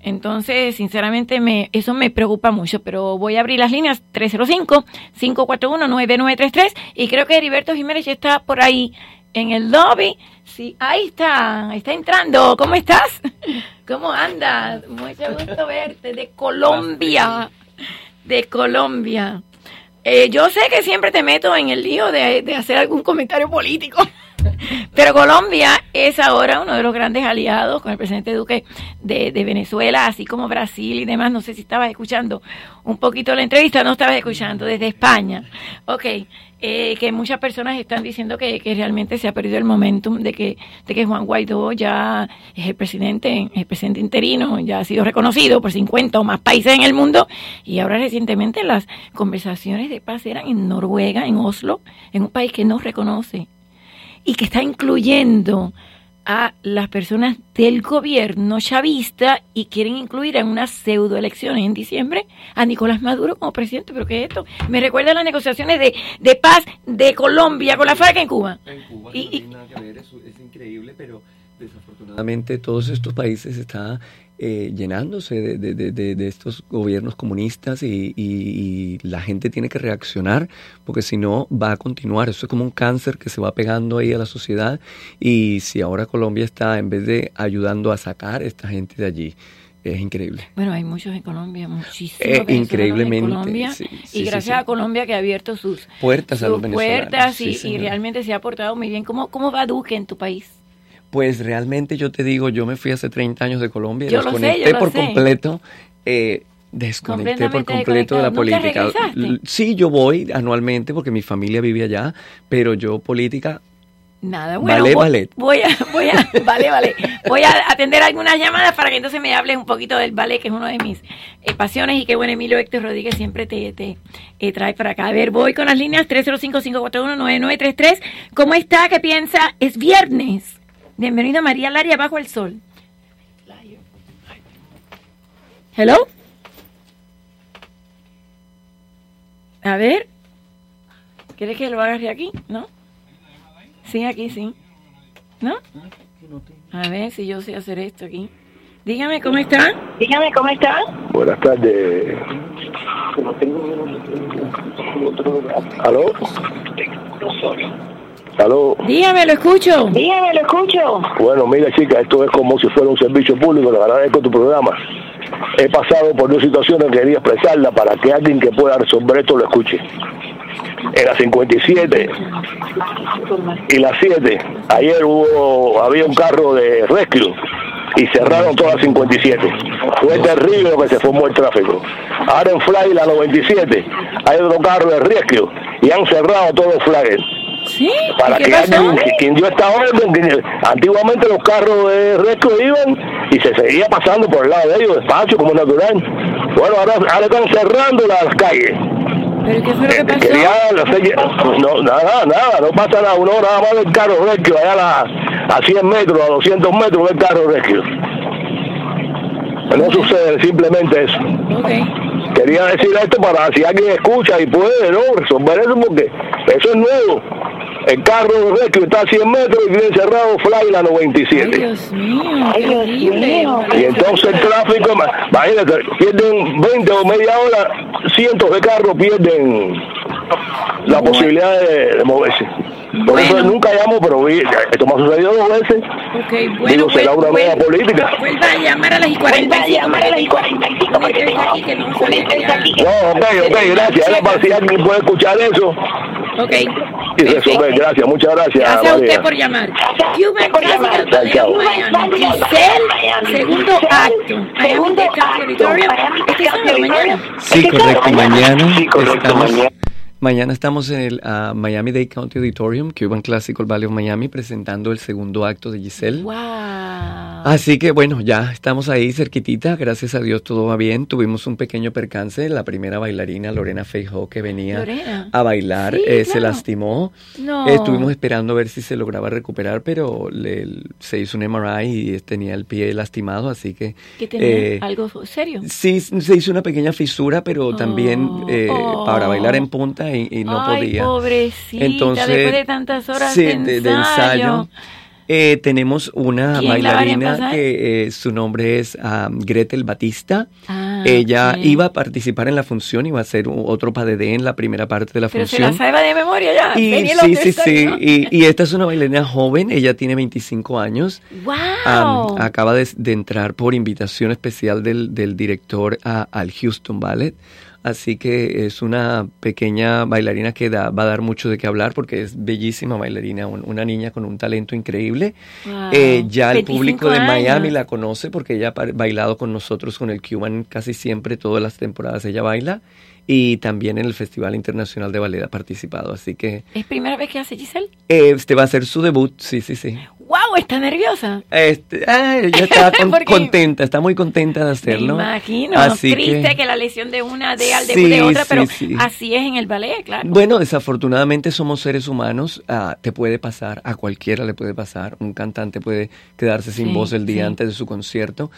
Entonces, sinceramente, me, eso me preocupa mucho, pero voy a abrir las líneas 305-541-9933 y creo que Heriberto Jiménez ya está por ahí en el lobby. Sí, ahí está, está entrando. ¿Cómo estás? ¿Cómo andas? Mucho gusto verte de Colombia de Colombia. Eh, yo sé que siempre te meto en el lío de, hacer algún comentario político, pero Colombia es ahora uno de los grandes aliados con el presidente Duque de, de, Venezuela, así como Brasil y demás. No sé si estabas escuchando un poquito la entrevista, no estabas escuchando desde España. Ok, eh, que muchas personas están diciendo que, realmente se ha perdido el momentum de que, de que Juan Guaidó ya es el presidente, el presidente interino, ya ha sido reconocido por 50 o más países en el mundo. Y ahora recientemente las conversaciones de paz eran en Noruega, en Oslo, en un país que no reconoce y que está incluyendo a las personas del gobierno chavista y quieren incluir en unas pseudoelecciones en diciembre a Nicolás Maduro como presidente. ¿Pero qué es esto? Me recuerda a las negociaciones de, de paz de Colombia con la FARC en Cuba. En Cuba y, no tiene nada que ver, es, es increíble, pero desafortunadamente todos estos países están eh, llenándose de, de, de, de, estos gobiernos comunistas y, y, la gente tiene que reaccionar porque si no va a continuar. Eso es como un cáncer que se va pegando ahí a la sociedad y si ahora Colombia está en vez de ayudando a sacar a esta gente de allí, es increíble. Bueno, hay muchos en Colombia, muchísimos. Eh, increíblemente. Colombia, y gracias a Colombia que ha abierto sus puertas a los puertas y, y, realmente se ha portado muy bien. ¿Cómo, ¿Cómo va Duque en tu país? Pues realmente yo te digo, yo me fui hace 30 años de Colombia y Yo lo sé, desconecté yo por completo. eh, desconecté por completo de la política. Sí, yo voy anualmente porque mi familia vive allá, pero yo política Nada, bueno, Ballet, voy, ballet. voy a, voy a, vale, vale, voy a atender algunas llamadas para que entonces me hables un poquito del ballet, que es una de mis eh, pasiones y qué bueno Emilio Héctor Rodríguez siempre te, te eh, trae para acá. A ver, voy con las líneas 305-541-9933. ¿Cómo está? ¿Qué piensa? Es viernes. Bienvenido a María Laria bajo el sol. Hello. A ver. ¿Quieres que lo agarre aquí? ¿No? Sí, aquí sí. ¿No? A ver si yo sé hacer esto aquí. Dígame cómo está. Dígame cómo está. Buenas tardes. ¿Aló? ¿Aló? Dígame, lo escucho. Dígame, lo escucho. Bueno, mira chica, esto es como si fuera un servicio público, le agradezco tu programa. He pasado por dos situaciones, quería expresarla para que alguien que pueda resolver esto lo escuche. En la 57 y la 7, ayer hubo, había un carro de rescue y cerraron todas las 57. Fue terrible lo que se formó el tráfico. Ahora en Fly, la 97, hay otro carro de rescue y han cerrado todos los flyers. ¿Sí? Para ¿Y qué que alguien, quien dio esta orden, que antiguamente los carros de rescue iban y se seguía pasando por el lado de ellos, despacio, como natural. Bueno, ahora, ahora están cerrando las calles. ¿Pero qué fue lo que pasó? Quería no, nada, nada, no pasa nada, uno nada más del carro rescue, allá a, a 100 metros, a 200 metros del carro rescue. No sucede simplemente eso. Quería decir esto para si alguien escucha y puede ¿no? resolver eso porque eso es nuevo. El carro rescue está a 100 metros y viene cerrado Fly la 97. Dios mío, qué horrible. Y entonces el tráfico, ima- imagínate, pierden 20 o media hora, cientos de carros pierden la posibilidad de, de moverse. Por eso nunca llamo, pero vi- esto me ha sucedido dos veces. Ok, bueno, Digo, será pues, una nueva política. Vuelva a llamar a las y 45. llamar a las y 45 porque está aquí que no No, ok, ok, gracias. Era para si alguien puede escuchar eso Ok. y resolver. Gracias, muchas gracias. Gracias a usted María. por llamar. Giselle, segundo acto. Miami Country Auditorium. Este sábado mañana. Sí, correcto. Mañana estamos, mañana estamos en el ah, Miami Dade County Auditorium, Cuban Classical Valley of Miami, presentando el segundo acto de Giselle. Así que bueno, ya estamos ahí cerquitita, gracias a Dios todo va bien. Tuvimos un pequeño percance, la primera bailarina Lorena Feijó que venía Lorena. a bailar Sí, eh, se lastimó. No. Eh, Estuvimos esperando a ver si se lograba recuperar, pero le- se hizo un MRI y tenía el pie lastimado, así que... Que tenía eh, algo serio. Sí, se hizo una pequeña fisura, pero también eh, oh. para bailar en punta y, y no Ay, podía. pobrecita, Entonces, después de tantas horas sí, de ensayo. Eh, tenemos una ¿Quién la va a bailarina que eh, su nombre es ah, Gretel Batista. Ah, Ella iba a participar en la función, iba a hacer un- otro padedé en la primera parte de la Pero se función. la sabe de memoria ya. Y, sí, sí, sí. ¿no? Y, y esta es una bailarina joven, ella tiene 25 años. Acaba de, de entrar por invitación especial del, del director a- al Houston Ballet. Así que es una pequeña bailarina que da- va a dar mucho de qué hablar porque es bellísima bailarina, un- una niña con un talento increíble. Wow. Eh, ya el 25 público de Miami años. la conoce porque ella ha bailado con nosotros con el Cuban casi siempre, todas las temporadas ella baila. Y también en el Festival Internacional de Ballet ha participado. Así que ¿Es primera vez que hace Giselle? eh, este va a ser su debut, sí, sí, sí. ¡Wow! Está nerviosa. Este, ay, ella está con- contenta, está muy contenta de hacerlo. Me imagino. Así Triste que... que, la lesión de una dé al Sí, debut de otra, sí, pero sí. así es en el ballet, claro. bueno, desafortunadamente somos seres humanos, ah, te puede pasar, a cualquiera le puede pasar, un cantante puede quedarse sin Sí, voz el día sí. antes de su concierto,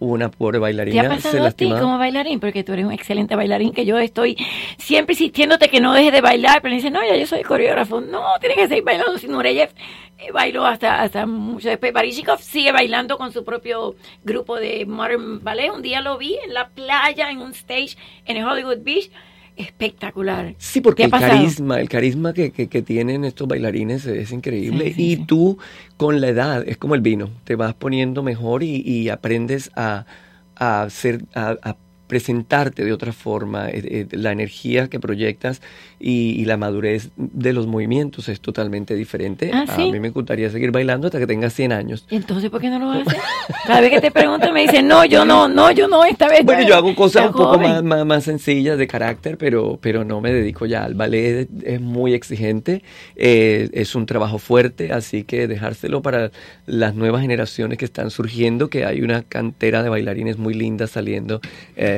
una pobre ¿Te ha bailarina se pasado a ti como bailarín? Porque tú eres un excelente bailarín, que yo estoy siempre insistiéndote que no dejes de bailar, pero me dice, no, ya yo soy coreógrafo. No, tienes que seguir bailando. Si Nureyev eh, bailó hasta, hasta mucho después. Barishikov sigue bailando con su propio grupo de Modern Ballet. Un día lo vi en la playa, en un stage en Hollywood Beach. Espectacular. Sí, porque ¿Te ha el pasado? carisma, el carisma que, que- que tienen estos bailarines es increíble. y tú, con la edad, es como el vino, te vas poniendo mejor y, y aprendes a, a, ser, a, a presentarte de otra forma, eh, eh, la energía que proyectas y, la madurez de los movimientos es totalmente diferente. ¿Ah, A mí me gustaría seguir bailando hasta que tenga 100 años. ¿Y entonces por qué no lo vas a hacer? Cada vez que te pregunto me dicen, no, yo no, no, yo no, esta vez. Bueno, yo hago cosas un poco más, más, sencillas de carácter, pero, pero no me dedico ya al ballet, es muy exigente, eh, es un trabajo fuerte, así que dejárselo para las nuevas generaciones que están surgiendo, que hay una cantera de bailarines muy linda saliendo. Eh,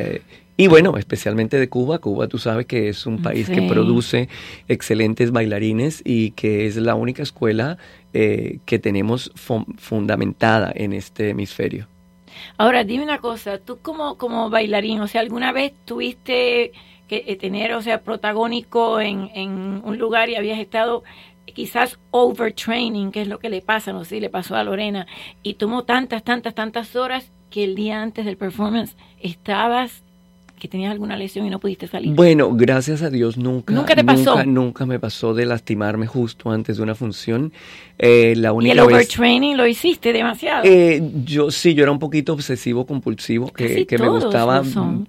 y bueno, especialmente de Cuba. Cuba, tú sabes que es un país que produce excelentes bailarines y que es la única escuela eh, que tenemos fundamentada en este hemisferio. Ahora, dime una cosa, tú como, como bailarín, o sea, ¿alguna vez tuviste que eh, tener, o sea, protagónico en, en un lugar y habías estado quizás overtraining, que es lo que le pasa, no sé le pasó a Lorena, y tomó tantas, tantas, tantas horas que el día antes del performance estabas que tenías alguna lesión y no pudiste salir? Bueno, gracias a Dios nunca. ¿Nunca te pasó? Nunca, me pasó de lastimarme justo antes de una función. Eh, la única ¿Y el overtraining lo hiciste demasiado? Eh, yo sí, yo era un poquito obsesivo compulsivo, que, que me gustaba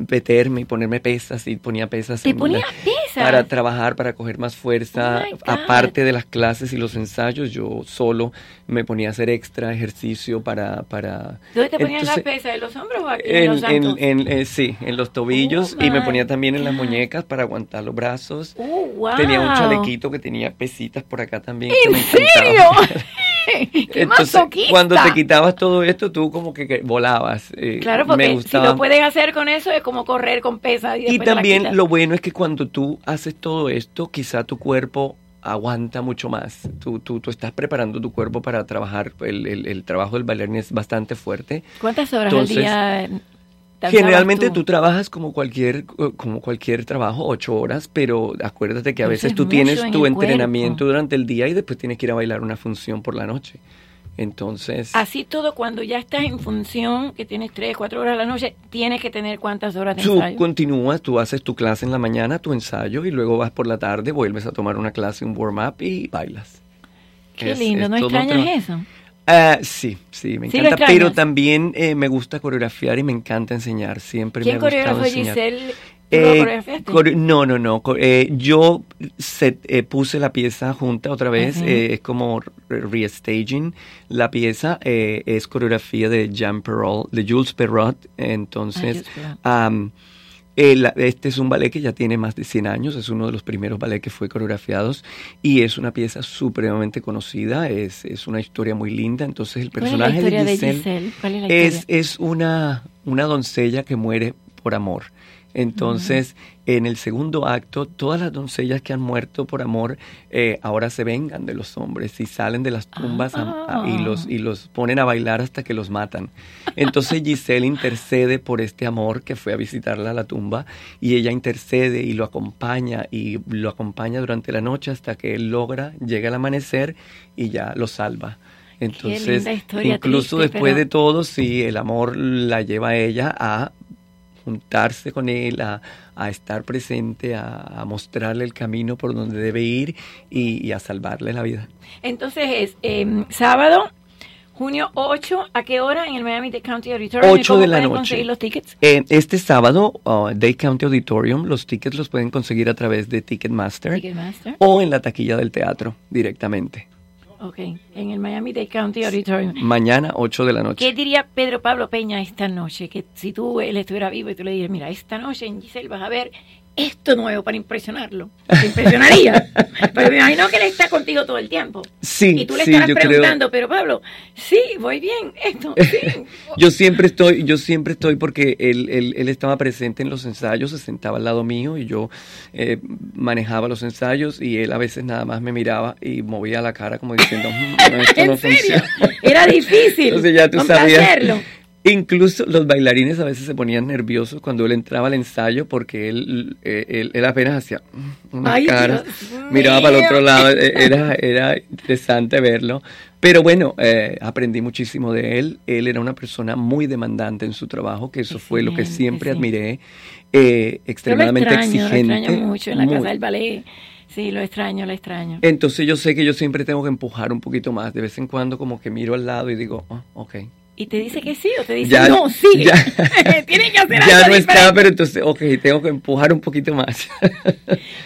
meterme y ponerme pesas y ponía pesas. ¿Te ponías pesas? Para trabajar, para coger más fuerza. Oh Aparte de las clases y los ensayos, yo solo me ponía a hacer extra ejercicio para... para ¿Dónde te ponías la pesa? ¿En los hombros o aquí en, los en, eh, Sí, en los tobillos y me ponía también en las muñecas para aguantar los brazos. Oh, tenía un chalequito que tenía pesitas por acá también. ¿En serio? ¿Qué Entonces, cuando te quitabas todo esto, tú como que, volabas. Eh, claro, porque si lo puedes hacer con eso es como correr con pesas. Y, y también lo bueno es que cuando tú haces todo esto, quizá tu cuerpo aguanta mucho más. Tú, tú, tú, estás preparando tu cuerpo para trabajar. El, el, trabajo del bailarín es bastante fuerte. ¿Cuántas horas al día? Generalmente tú? trabajas como cualquier, como cualquier trabajo, ocho horas, pero acuérdate que a veces tú tienes tu entrenamiento durante el día y después tienes que ir a bailar una función por la noche. Entonces. Así todo, cuando ya estás en función, que tienes tres, cuatro horas a la noche, tienes que tener cuántas horas de ensayo. Tú continúas, tú haces tu clase en la mañana, tu ensayo, y luego vas por la tarde, vuelves a tomar una clase, un warm-up y bailas. Qué lindo, ¿no extrañas eso? Ah, sí, sí, me encanta, pero también eh, me gusta coreografiar y me encanta enseñar. Siempre ¿Quién me ha gustado enseñar. Giselle? Eh, no, no, no. Eh, yo eh, puse la pieza junta otra vez. es como restaging la pieza. es coreografía de Jean Perrault, de Jules Perrot. Entonces, este es un ballet que ya tiene más de 100 años. Es uno de los primeros ballets que fue coreografiados. Y es una pieza supremamente conocida. Es, es una historia muy linda. Entonces, el personaje de Giselle, es, es una, una doncella que muere por amor. Entonces, en el segundo acto, todas las doncellas que han muerto por amor eh, ahora se vengan de los hombres y salen de las tumbas y, los, y los ponen a bailar hasta que los matan. Entonces Giselle intercede por este amor que fue a visitarla a la tumba y ella intercede y lo acompaña y lo acompaña durante la noche hasta que él logra, llega al amanecer y ya lo salva. Entonces, incluso después de todo, sí, el amor la lleva a ella a juntarse con él, a, estar presente, a, mostrarle el camino por donde debe ir y, a salvarle la vida. Entonces es em, sábado, junio 8, ¿a qué hora en el Miami Dade County Auditorium? 8 de la noche. conseguir los tickets? Eh, este sábado, uh, Dade County Auditorium, los tickets los pueden conseguir a través de Ticketmaster, Ticketmaster. o en la taquilla del teatro directamente. Ok, en el Miami Dade County Auditorium. Mañana, 8 de la noche. ¿Qué diría Pedro Pablo Peña esta noche? Que si tú él estuviera vivo y tú le dirías, mira, esta noche en Giselle vas a ver esto nuevo para impresionarlo. Te impresionaría. pero me imagino que él está contigo todo el tiempo. Sí. Y tú le estarás preguntando, pero Pablo, sí, voy bien, esto, sí. yo siempre estoy, yo siempre estoy porque él, él, él, estaba presente en los ensayos, se sentaba al lado mío y yo eh, manejaba los ensayos y él a veces nada más me miraba y movía la cara como diciendo, mm, esto no funciona. Era difícil. Entonces ya tú sabías. Incluso los bailarines a veces se ponían nerviosos cuando él entraba al ensayo porque él, eh, él, apenas hacía una cara, miraba para el otro lado, e, era, era interesante verlo. Pero bueno, eh, aprendí muchísimo de él. Él era una persona muy demandante en su trabajo, que eso fue lo que siempre admiré. Eh, extremadamente exigente. Lo extraño mucho en la casa del ballet. Sí, lo extraño, lo extraño. Entonces yo sé que yo siempre tengo que empujar un poquito más. De vez en cuando como que miro al lado y digo, oh, ok, y te dice que sí o te dice no, sí. Ya, Tienen que hacer Ya no está, pero entonces, ok, tengo que empujar un poquito más.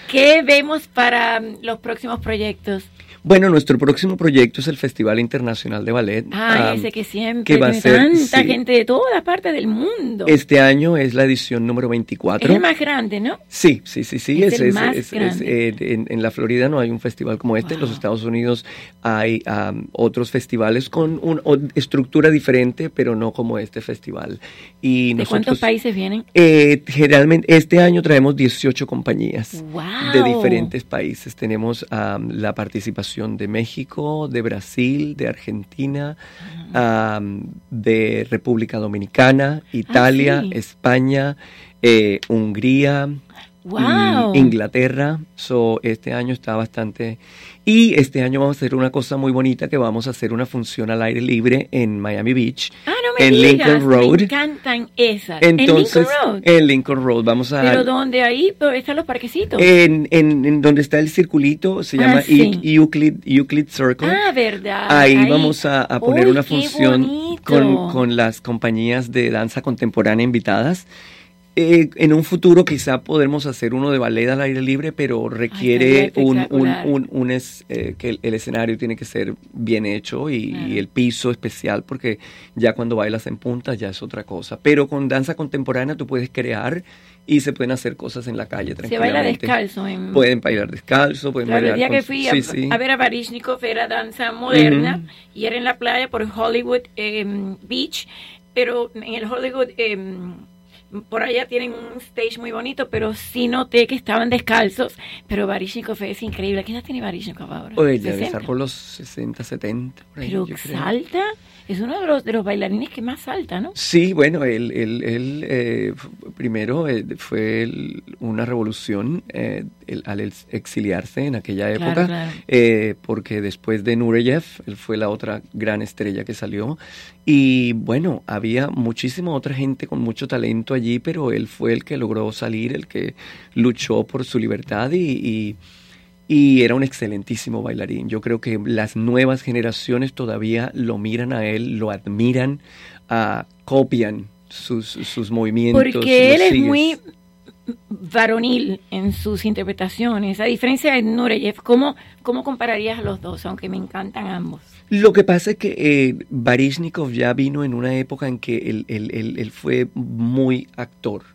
¿Qué vemos para los próximos proyectos? Bueno, nuestro próximo proyecto es el Festival Internacional de Ballet. Ah, ese que siempre que tanta gente de todas partes del mundo. Este año es la edición número 24. Es el más grande, ¿no? Sí, sí, sí, sí. Es, el más grande. Eh, en, la Florida no hay un festival como este. En los Estados Unidos hay otros festivales con una estructura diferente, pero no como este festival. Y ¿De cuántos países vienen? Eh, generalmente, este año traemos 18 compañías de diferentes países. Tenemos la participación de México, de Brasil, de Argentina, de República Dominicana, Italia, ah, España, eh, Hungría, Inglaterra. So, este año está bastante y este año vamos a hacer una cosa muy bonita que vamos a hacer una función al aire libre en Miami Beach. Ah, me en Lincoln Road. Me encantan esas. Entonces, en Lincoln Road. En Lincoln Road vamos a. Pero dónde ahí están los parquecitos. En, en, donde está el circulito se llama ah, Euclid, Euclid Circle. Ah, verdad. Ahí, vamos a, poner una función con, con las compañías de danza contemporánea invitadas. Eh, en un futuro quizá podremos hacer uno de ballet al aire libre, pero requiere un, un, un, es, eh, que el, escenario tiene que ser bien hecho y, el piso especial, porque ya cuando bailas en punta ya es otra cosa. Pero con danza contemporánea tú puedes crear y se pueden hacer cosas en la calle tranquilamente. Se baila descalzo. Pueden bailar descalzo, pueden bailar El día que fui a, ver a Barishnikov era danza moderna y era en la playa por Hollywood em, Beach, pero en el Hollywood... Por allá tienen un stage muy bonito, pero sí noté que estaban descalzos. Pero Barishnikov es increíble. ¿Qué edad tiene Barishnikov ahora? Oye, debe estar por los 60, 70. pero salta. Es uno de los, de los bailarines que más salta, ¿no? Sí, bueno, él, él, él eh, primero eh, fue una revolución eh, al exiliarse en aquella época, porque después de Nureyev, él fue la otra gran estrella que salió. Y bueno, había muchísima otra gente con mucho talento allí, pero él fue el que logró salir, el que luchó por su libertad y y era un excelentísimo bailarín. Yo creo que las nuevas generaciones todavía lo miran a él, lo admiran, uh, copian sus, sus movimientos. Porque él es muy varonil en sus interpretaciones. A diferencia de Nureyev, ¿cómo, ¿cómo compararías a los dos? Aunque me encantan ambos. Lo que pasa es que eh, ya vino en una época en que él, él, él fue muy actor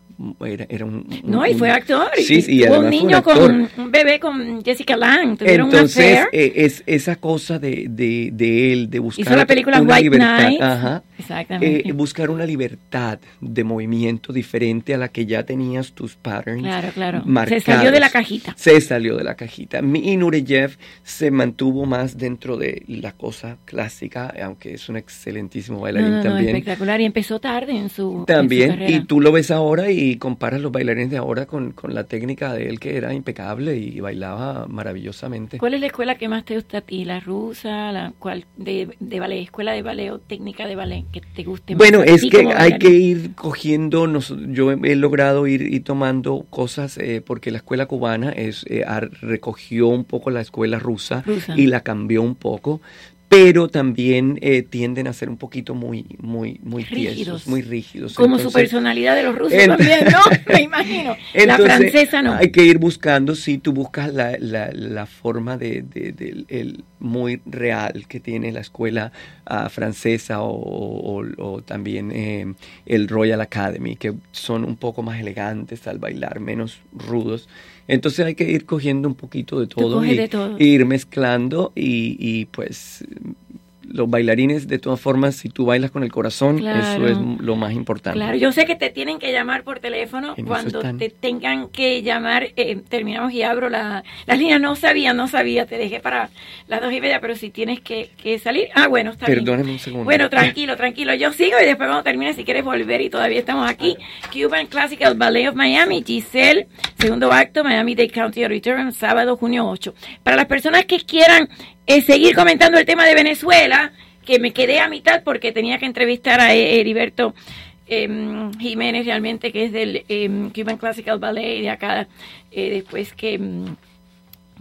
era, un, No, y fue actor. Sí, y tuvo un niño con un bebé con Jessica Lange. Entonces, eh, es esa cosa de, de, de, él, de buscar Hizo la película una White libertad. Night. Ajá, Exactamente. Eh, buscar una libertad de movimiento diferente a la que ya tenías tus patterns. Claro, claro. Se salió de la cajita. Se salió de la cajita. Y Nureyev se mantuvo más dentro de la cosa clásica, aunque es un excelentísimo bailarín no, también. espectacular. Y empezó tarde en su. También. y tú lo ves ahora y comparas los bailarines de ahora con, con la técnica de él, que era impecable y bailaba maravillosamente. ¿Cuál es la escuela que más te gusta a ti? ¿La rusa? ¿La cual de, de ballet? ¿Escuela de ballet o técnica de ballet? que te guste Bueno, es que hay que ir cogiendo, yo he, logrado ir, y tomando cosas eh, porque la escuela cubana es eh, recogió un poco la escuela rusa, y la cambió un poco, pero también eh, tienden a ser un poquito muy, muy, muy rígidos, muy rígidos. Como su personalidad de los rusos también, ¿no? Me imagino. la francesa no. Hay que ir buscando, si tú buscas la, la, la forma de, de, el muy real que tiene la escuela uh, francesa o, o, también eh, el Royal Academy, que son un poco más elegantes al bailar, menos rudos. Entonces hay que ir cogiendo un poquito de todo, y, ir mezclando y, y pues los bailarines, de todas formas, si tú bailas con el corazón, eso es lo más importante. Claro, yo sé que te tienen que llamar por teléfono. Cuando te tengan que llamar, eh, terminamos y abro la, las líneas. No sabía, no sabía, te dejé para las dos y media, pero si tienes que, salir. Ah, bueno, está Perdóneme un segundo. Bueno, tranquilo, tranquilo. Yo sigo y después cuando termine, si quieres volver y todavía estamos aquí. Cuban Classical Ballet of Miami, Giselle, segundo acto, Miami Dade County Auditorium, sábado, junio 8. Para las personas que quieran seguir comentando el tema de Venezuela, que me quedé a mitad porque tenía que entrevistar a Heriberto em, Jiménez realmente, que es del em, Cuban Classical Ballet, de acá, eh, después que... Em,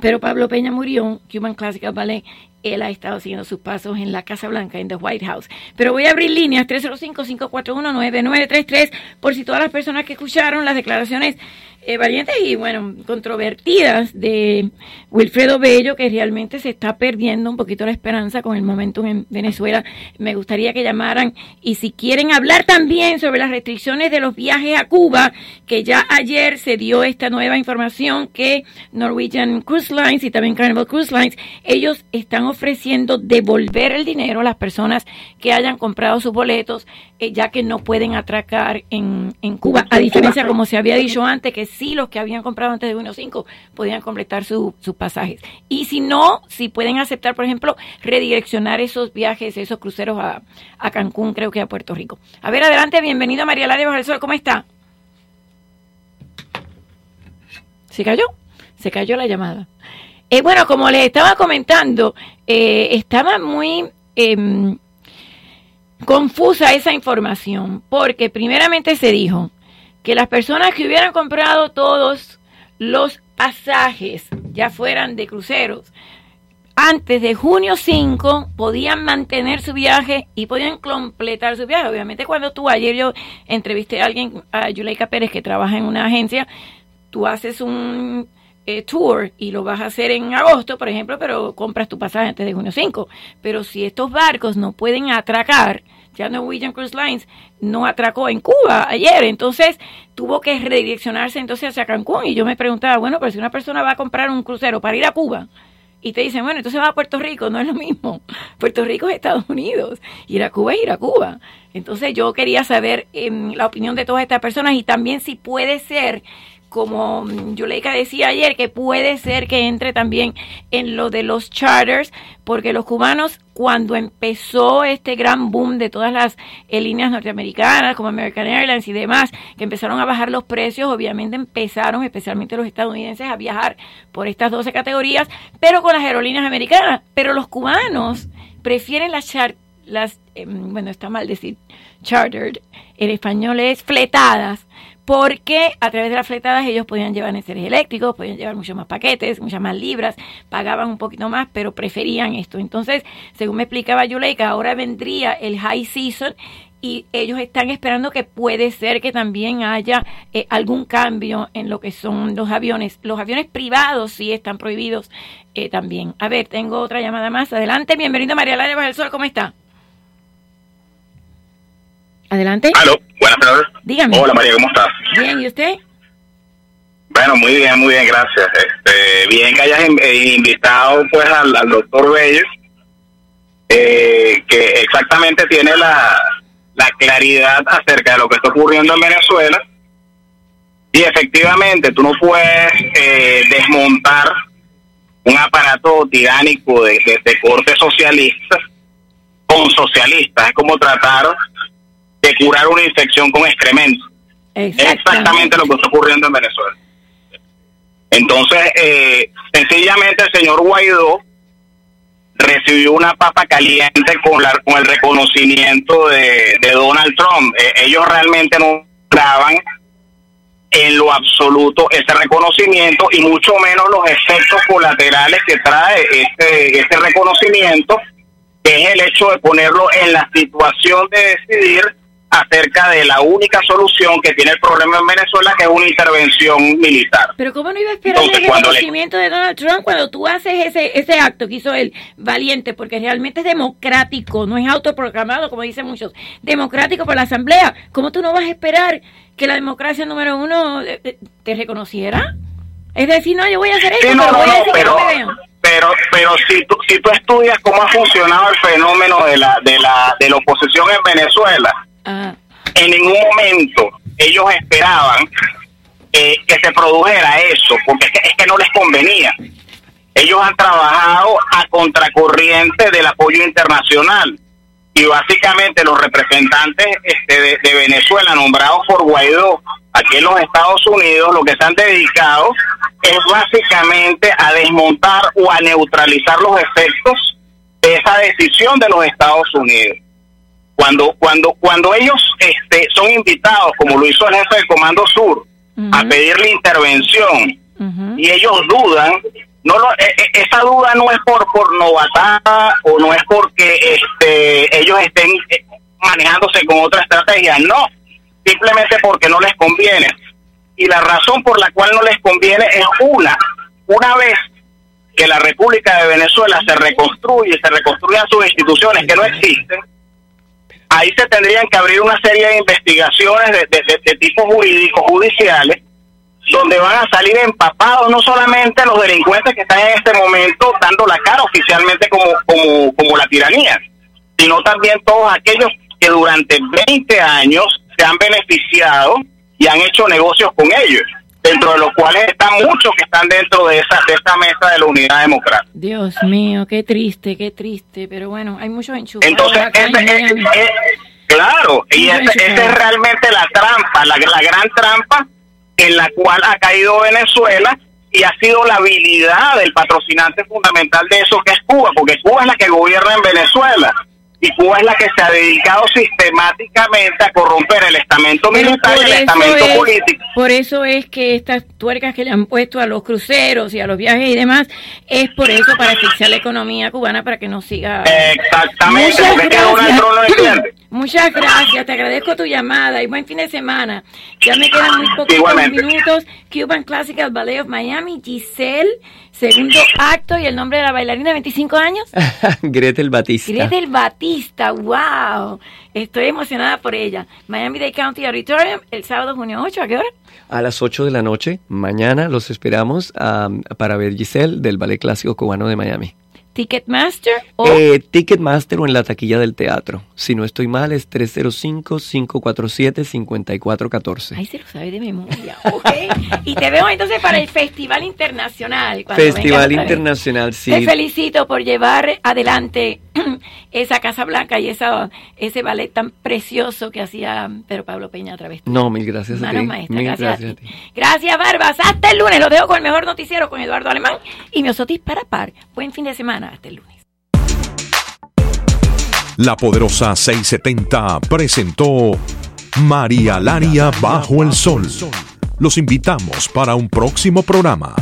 pero Pablo Peña murió, Cuban Classical Ballet, él ha estado siguiendo sus pasos en la Casa Blanca, en the White House. Pero voy a abrir líneas 305-541-9933 por si todas las personas que escucharon las declaraciones eh, valientes y, bueno, controvertidas de Wilfredo Bello, que realmente se está perdiendo un poquito la esperanza con el momento en Venezuela. Me gustaría que llamaran y si quieren hablar también sobre las restricciones de los viajes a Cuba, que ya ayer se dio esta nueva información que Norwegian Cruise Lines y también Carnival Cruise Lines, ellos están ofreciendo devolver el dinero a las personas que hayan comprado sus boletos, eh, ya que no pueden atracar en, en Cuba, a diferencia como se había dicho antes, que sí los que habían comprado antes de 1.5 podían completar sus pasajes. Y si no, si pueden aceptar, por ejemplo, redireccionar esos viajes, esos cruceros a, Cancún, creo que a Puerto Rico. A ver, adelante, bienvenido María Laria Bajo el Sol, ¿cómo está? ¿Se cayó? Se cayó la llamada. Eh, bueno, como les estaba comentando, eh, estaba muy em, confusa esa información, porque primeramente se dijo que las personas que hubieran comprado todos los pasajes, ya fueran de cruceros, antes de junio 5 podían mantener su viaje y podían completar su viaje. Obviamente cuando tú, ayer yo entrevisté a alguien, a Yuleika Pérez, que trabaja en una agencia, tú haces un eh, tour y lo vas a hacer en agosto, por ejemplo, pero compras tu pasaje antes de junio 5. Pero si estos barcos no pueden atracar, ya Norwegian Cruise Lines no atracó en Cuba ayer, entonces tuvo que redireccionarse entonces hacia Cancún y yo me preguntaba, bueno, pero si una persona va a comprar un crucero para ir a Cuba y te dicen, bueno, entonces va a Puerto Rico, no es lo mismo. Puerto Rico es Estados Unidos, ir a Cuba es ir a Cuba. Entonces yo quería saber em, la opinión de todas estas personas y también si puede ser como Yuleika decía ayer, que puede ser que entre también en lo de los charters, porque los cubanos, cuando empezó este gran boom de todas las eh, líneas norteamericanas, como American Airlines y demás, que empezaron a bajar los precios, obviamente empezaron, especialmente los estadounidenses, a viajar por estas 12 categorías, pero con las aerolíneas americanas. Pero los cubanos prefieren las las, em, bueno, está mal decir chartered, en español es fletadas, porque a través de las fletadas ellos podían llevar enseres eléctricos, podían llevar muchos más paquetes, muchas más libras, pagaban un poquito más, pero preferían esto. Entonces, según me explicaba Yuleika, ahora vendría el high season y ellos están esperando que puede ser que también haya eh, algún cambio en lo que son los aviones. Los aviones privados sí están prohibidos eh, también. A ver, tengo otra llamada más. Adelante, bienvenido María Lara del Sol, ¿cómo está? Adelante. Aló, buenas tardes. Dígame. Hola María, ¿cómo estás? Bien, ¿y usted? Bueno, muy bien, muy bien, gracias. Este, bien que hayas eh, invitado pues al, doctor Bello, eh, que exactamente tiene la, la claridad acerca de lo que está ocurriendo en Venezuela. Y efectivamente, tú no puedes eh, desmontar un aparato tiránico de, de corte socialista con socialistas. Es como tratar de curar una infección con excremento. Es exactamente lo que está ocurriendo en Venezuela. Entonces, eh, sencillamente el señor Guaidó recibió una papa caliente con, la, con el reconocimiento de, Donald Trump. Eh, ellos realmente no daban en lo absoluto ese reconocimiento y mucho menos los efectos colaterales que trae este, este reconocimiento, que es el hecho de ponerlo en la situación de decidir acerca de la única solución que tiene el problema en Venezuela, que es una intervención militar. Pero ¿cómo no iba a esperar el reconocimiento de Donald Trump cuando tú haces ese, ese acto que hizo él, valiente, porque realmente es democrático, no es autoproclamado, como dicen muchos, democrático por la Asamblea? ¿Cómo tú no vas a esperar que la democracia número uno eh, eh, te reconociera? Es decir, no, yo voy a hacer esto, pero voy a decir pero, Pero, pero si tú, si tú estudias cómo ha funcionado el fenómeno de la, de la, de la oposición en Venezuela, en ningún momento ellos esperaban eh, que se produjera eso, porque es que, no les convenía. Ellos han trabajado a contracorriente del apoyo internacional y básicamente los representantes este, de, Venezuela nombrados por Guaidó aquí en los Estados Unidos lo que se han dedicado es básicamente a desmontar o a neutralizar los efectos de esa decisión de los Estados Unidos. Cuando, cuando, cuando ellos este, son invitados, como lo hizo el jefe del Comando Sur, a pedir la intervención, y ellos dudan, no lo, e, e, esa duda no es por por novatada o no es porque este ellos estén eh, manejándose con otra estrategia, no, simplemente porque no les conviene. Y la razón por la cual no les conviene es una, una vez que la República de Venezuela se reconstruye, se reconstruyan sus instituciones que no existen, ahí se tendrían que abrir una serie de investigaciones de, tipo jurídico, judiciales, donde van a salir empapados no solamente los delincuentes que están en este momento dando la cara oficialmente como, como, como la tiranía, sino también todos aquellos que durante 20 años se han beneficiado y han hecho negocios con ellos, dentro de los cuales están muchos que están dentro de esa de esta mesa de la unidad democrática. Dios mío, qué triste, qué triste, pero bueno, hay muchos enchufados. Entonces, ese, es, es, claro, y esa es realmente la trampa, la, la gran trampa en la cual ha caído Venezuela y ha sido la habilidad del patrocinante fundamental de eso que es Cuba, porque Cuba es la que gobierna en Venezuela y Cuba es la que se ha dedicado sistemáticamente a corromper el estamento militar y el estamento es, político. Por eso es que estas tuercas que le han puesto a los cruceros y a los viajes y demás, es por eso, para asfixiar la economía cubana para que no siga. Exactamente, Muchas porque queda trono de. Muchas gracias, te agradezco tu llamada y buen fin de semana. Ya me quedan muy pocos Igualmente. minutos. Cuban Classical Ballet of Miami, Giselle, segundo acto y el nombre de la bailarina de 25 años. Gretel Batista. Gretel Batista, wow. Estoy emocionada por ella. Miami-Dade County Auditorium, el sábado junio 8, ¿a qué hora? A las 8 de la noche, mañana los esperamos um, para ver Giselle del Ballet Clásico Cubano de Miami. Ticketmaster o Eh, Ticketmaster o en la taquilla del teatro. Si no estoy mal, es 305-547-5414. Ay, se lo sabe de memoria. Ok. y te veo entonces para el Festival Internacional. Festival. Internacional, sí. Te felicito por llevar adelante esa Casa Blanca y esa, ese ballet tan precioso que hacía Pedro Pablo Peña a través de No, mil gracias a ti. maestras, Mil gracias, gracias a ti. Gracias, Barbas. Hasta el lunes. Los dejo con el mejor noticiero con Eduardo Alemán y Miosotis para par. Buen fin de semana. Hasta el lunes. La poderosa 670 presentó María Laria bajo el sol. Los invitamos para un próximo programa.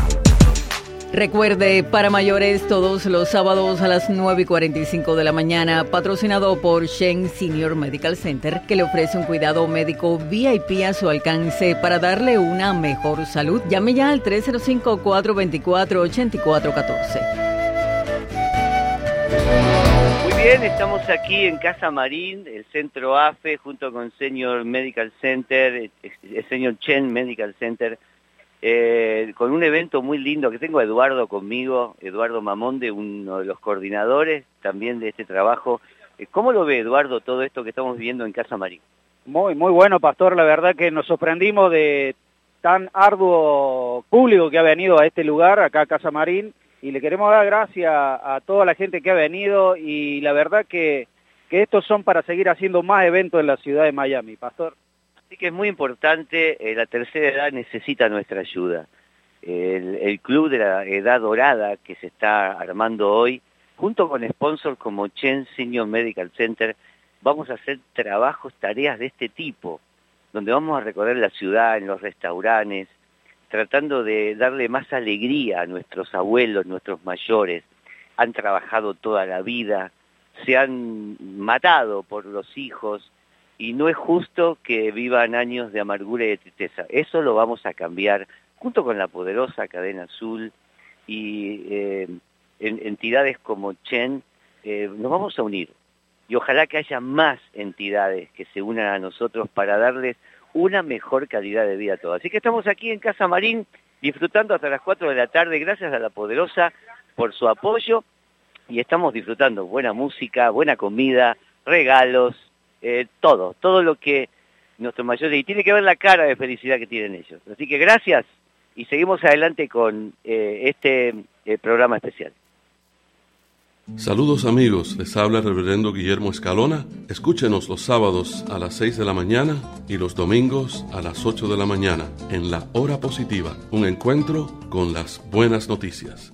Recuerde, para mayores todos los sábados a las 9 y 45 de la mañana, patrocinado por Shen Senior Medical Center, que le ofrece un cuidado médico VIP a su alcance para darle una mejor salud. Llame ya al 305-424-8414. Muy bien, estamos aquí en Casa Marín, el centro AFE, junto con Senior Medical Center, eh, el Senior Chen Medical Center, eh, con un evento muy lindo que tengo a Eduardo conmigo, Eduardo Mamonde, uno de los coordinadores también de este trabajo. Eh, ¿Cómo lo ve Eduardo todo esto que estamos viviendo en Casa Marín? Muy, muy bueno, Pastor. La verdad que nos sorprendimos de tan arduo público que ha venido a este lugar, acá a Casa Marín, y le queremos dar gracias a toda la gente que ha venido y la verdad que, estos son para seguir haciendo más eventos en la ciudad de Miami, Pastor. Así que es muy importante, eh, la tercera edad necesita nuestra ayuda. El, el club de la edad dorada que se está armando hoy, junto con sponsors como Chen Senior Medical Center, vamos a hacer trabajos, tareas de este tipo, donde vamos a recorrer la ciudad, en los restaurantes, tratando de darle más alegría a nuestros abuelos, nuestros mayores. Han trabajado toda la vida, se han matado por los hijos, y no es justo que vivan años de amargura y de tristeza. Eso lo vamos a cambiar junto con la poderosa cadena azul y eh, en, entidades como Chen, eh, nos vamos a unir. Y ojalá que haya más entidades que se unan a nosotros para darles una mejor calidad de vida a todos. Así que estamos aquí en Casa Marín disfrutando hasta las 4 de la tarde, gracias a la poderosa por su apoyo y estamos disfrutando buena música, buena comida, regalos, eh, todo, todo lo que nuestros mayores, y tiene que ver la cara de felicidad que tienen ellos. Así que gracias y seguimos adelante con eh, este eh, programa especial. Saludos amigos, les habla el reverendo Guillermo Escalona. Escúchenos los sábados a las 6 de la mañana y los domingos a las 8 de la mañana en la hora positiva, un encuentro con las buenas noticias.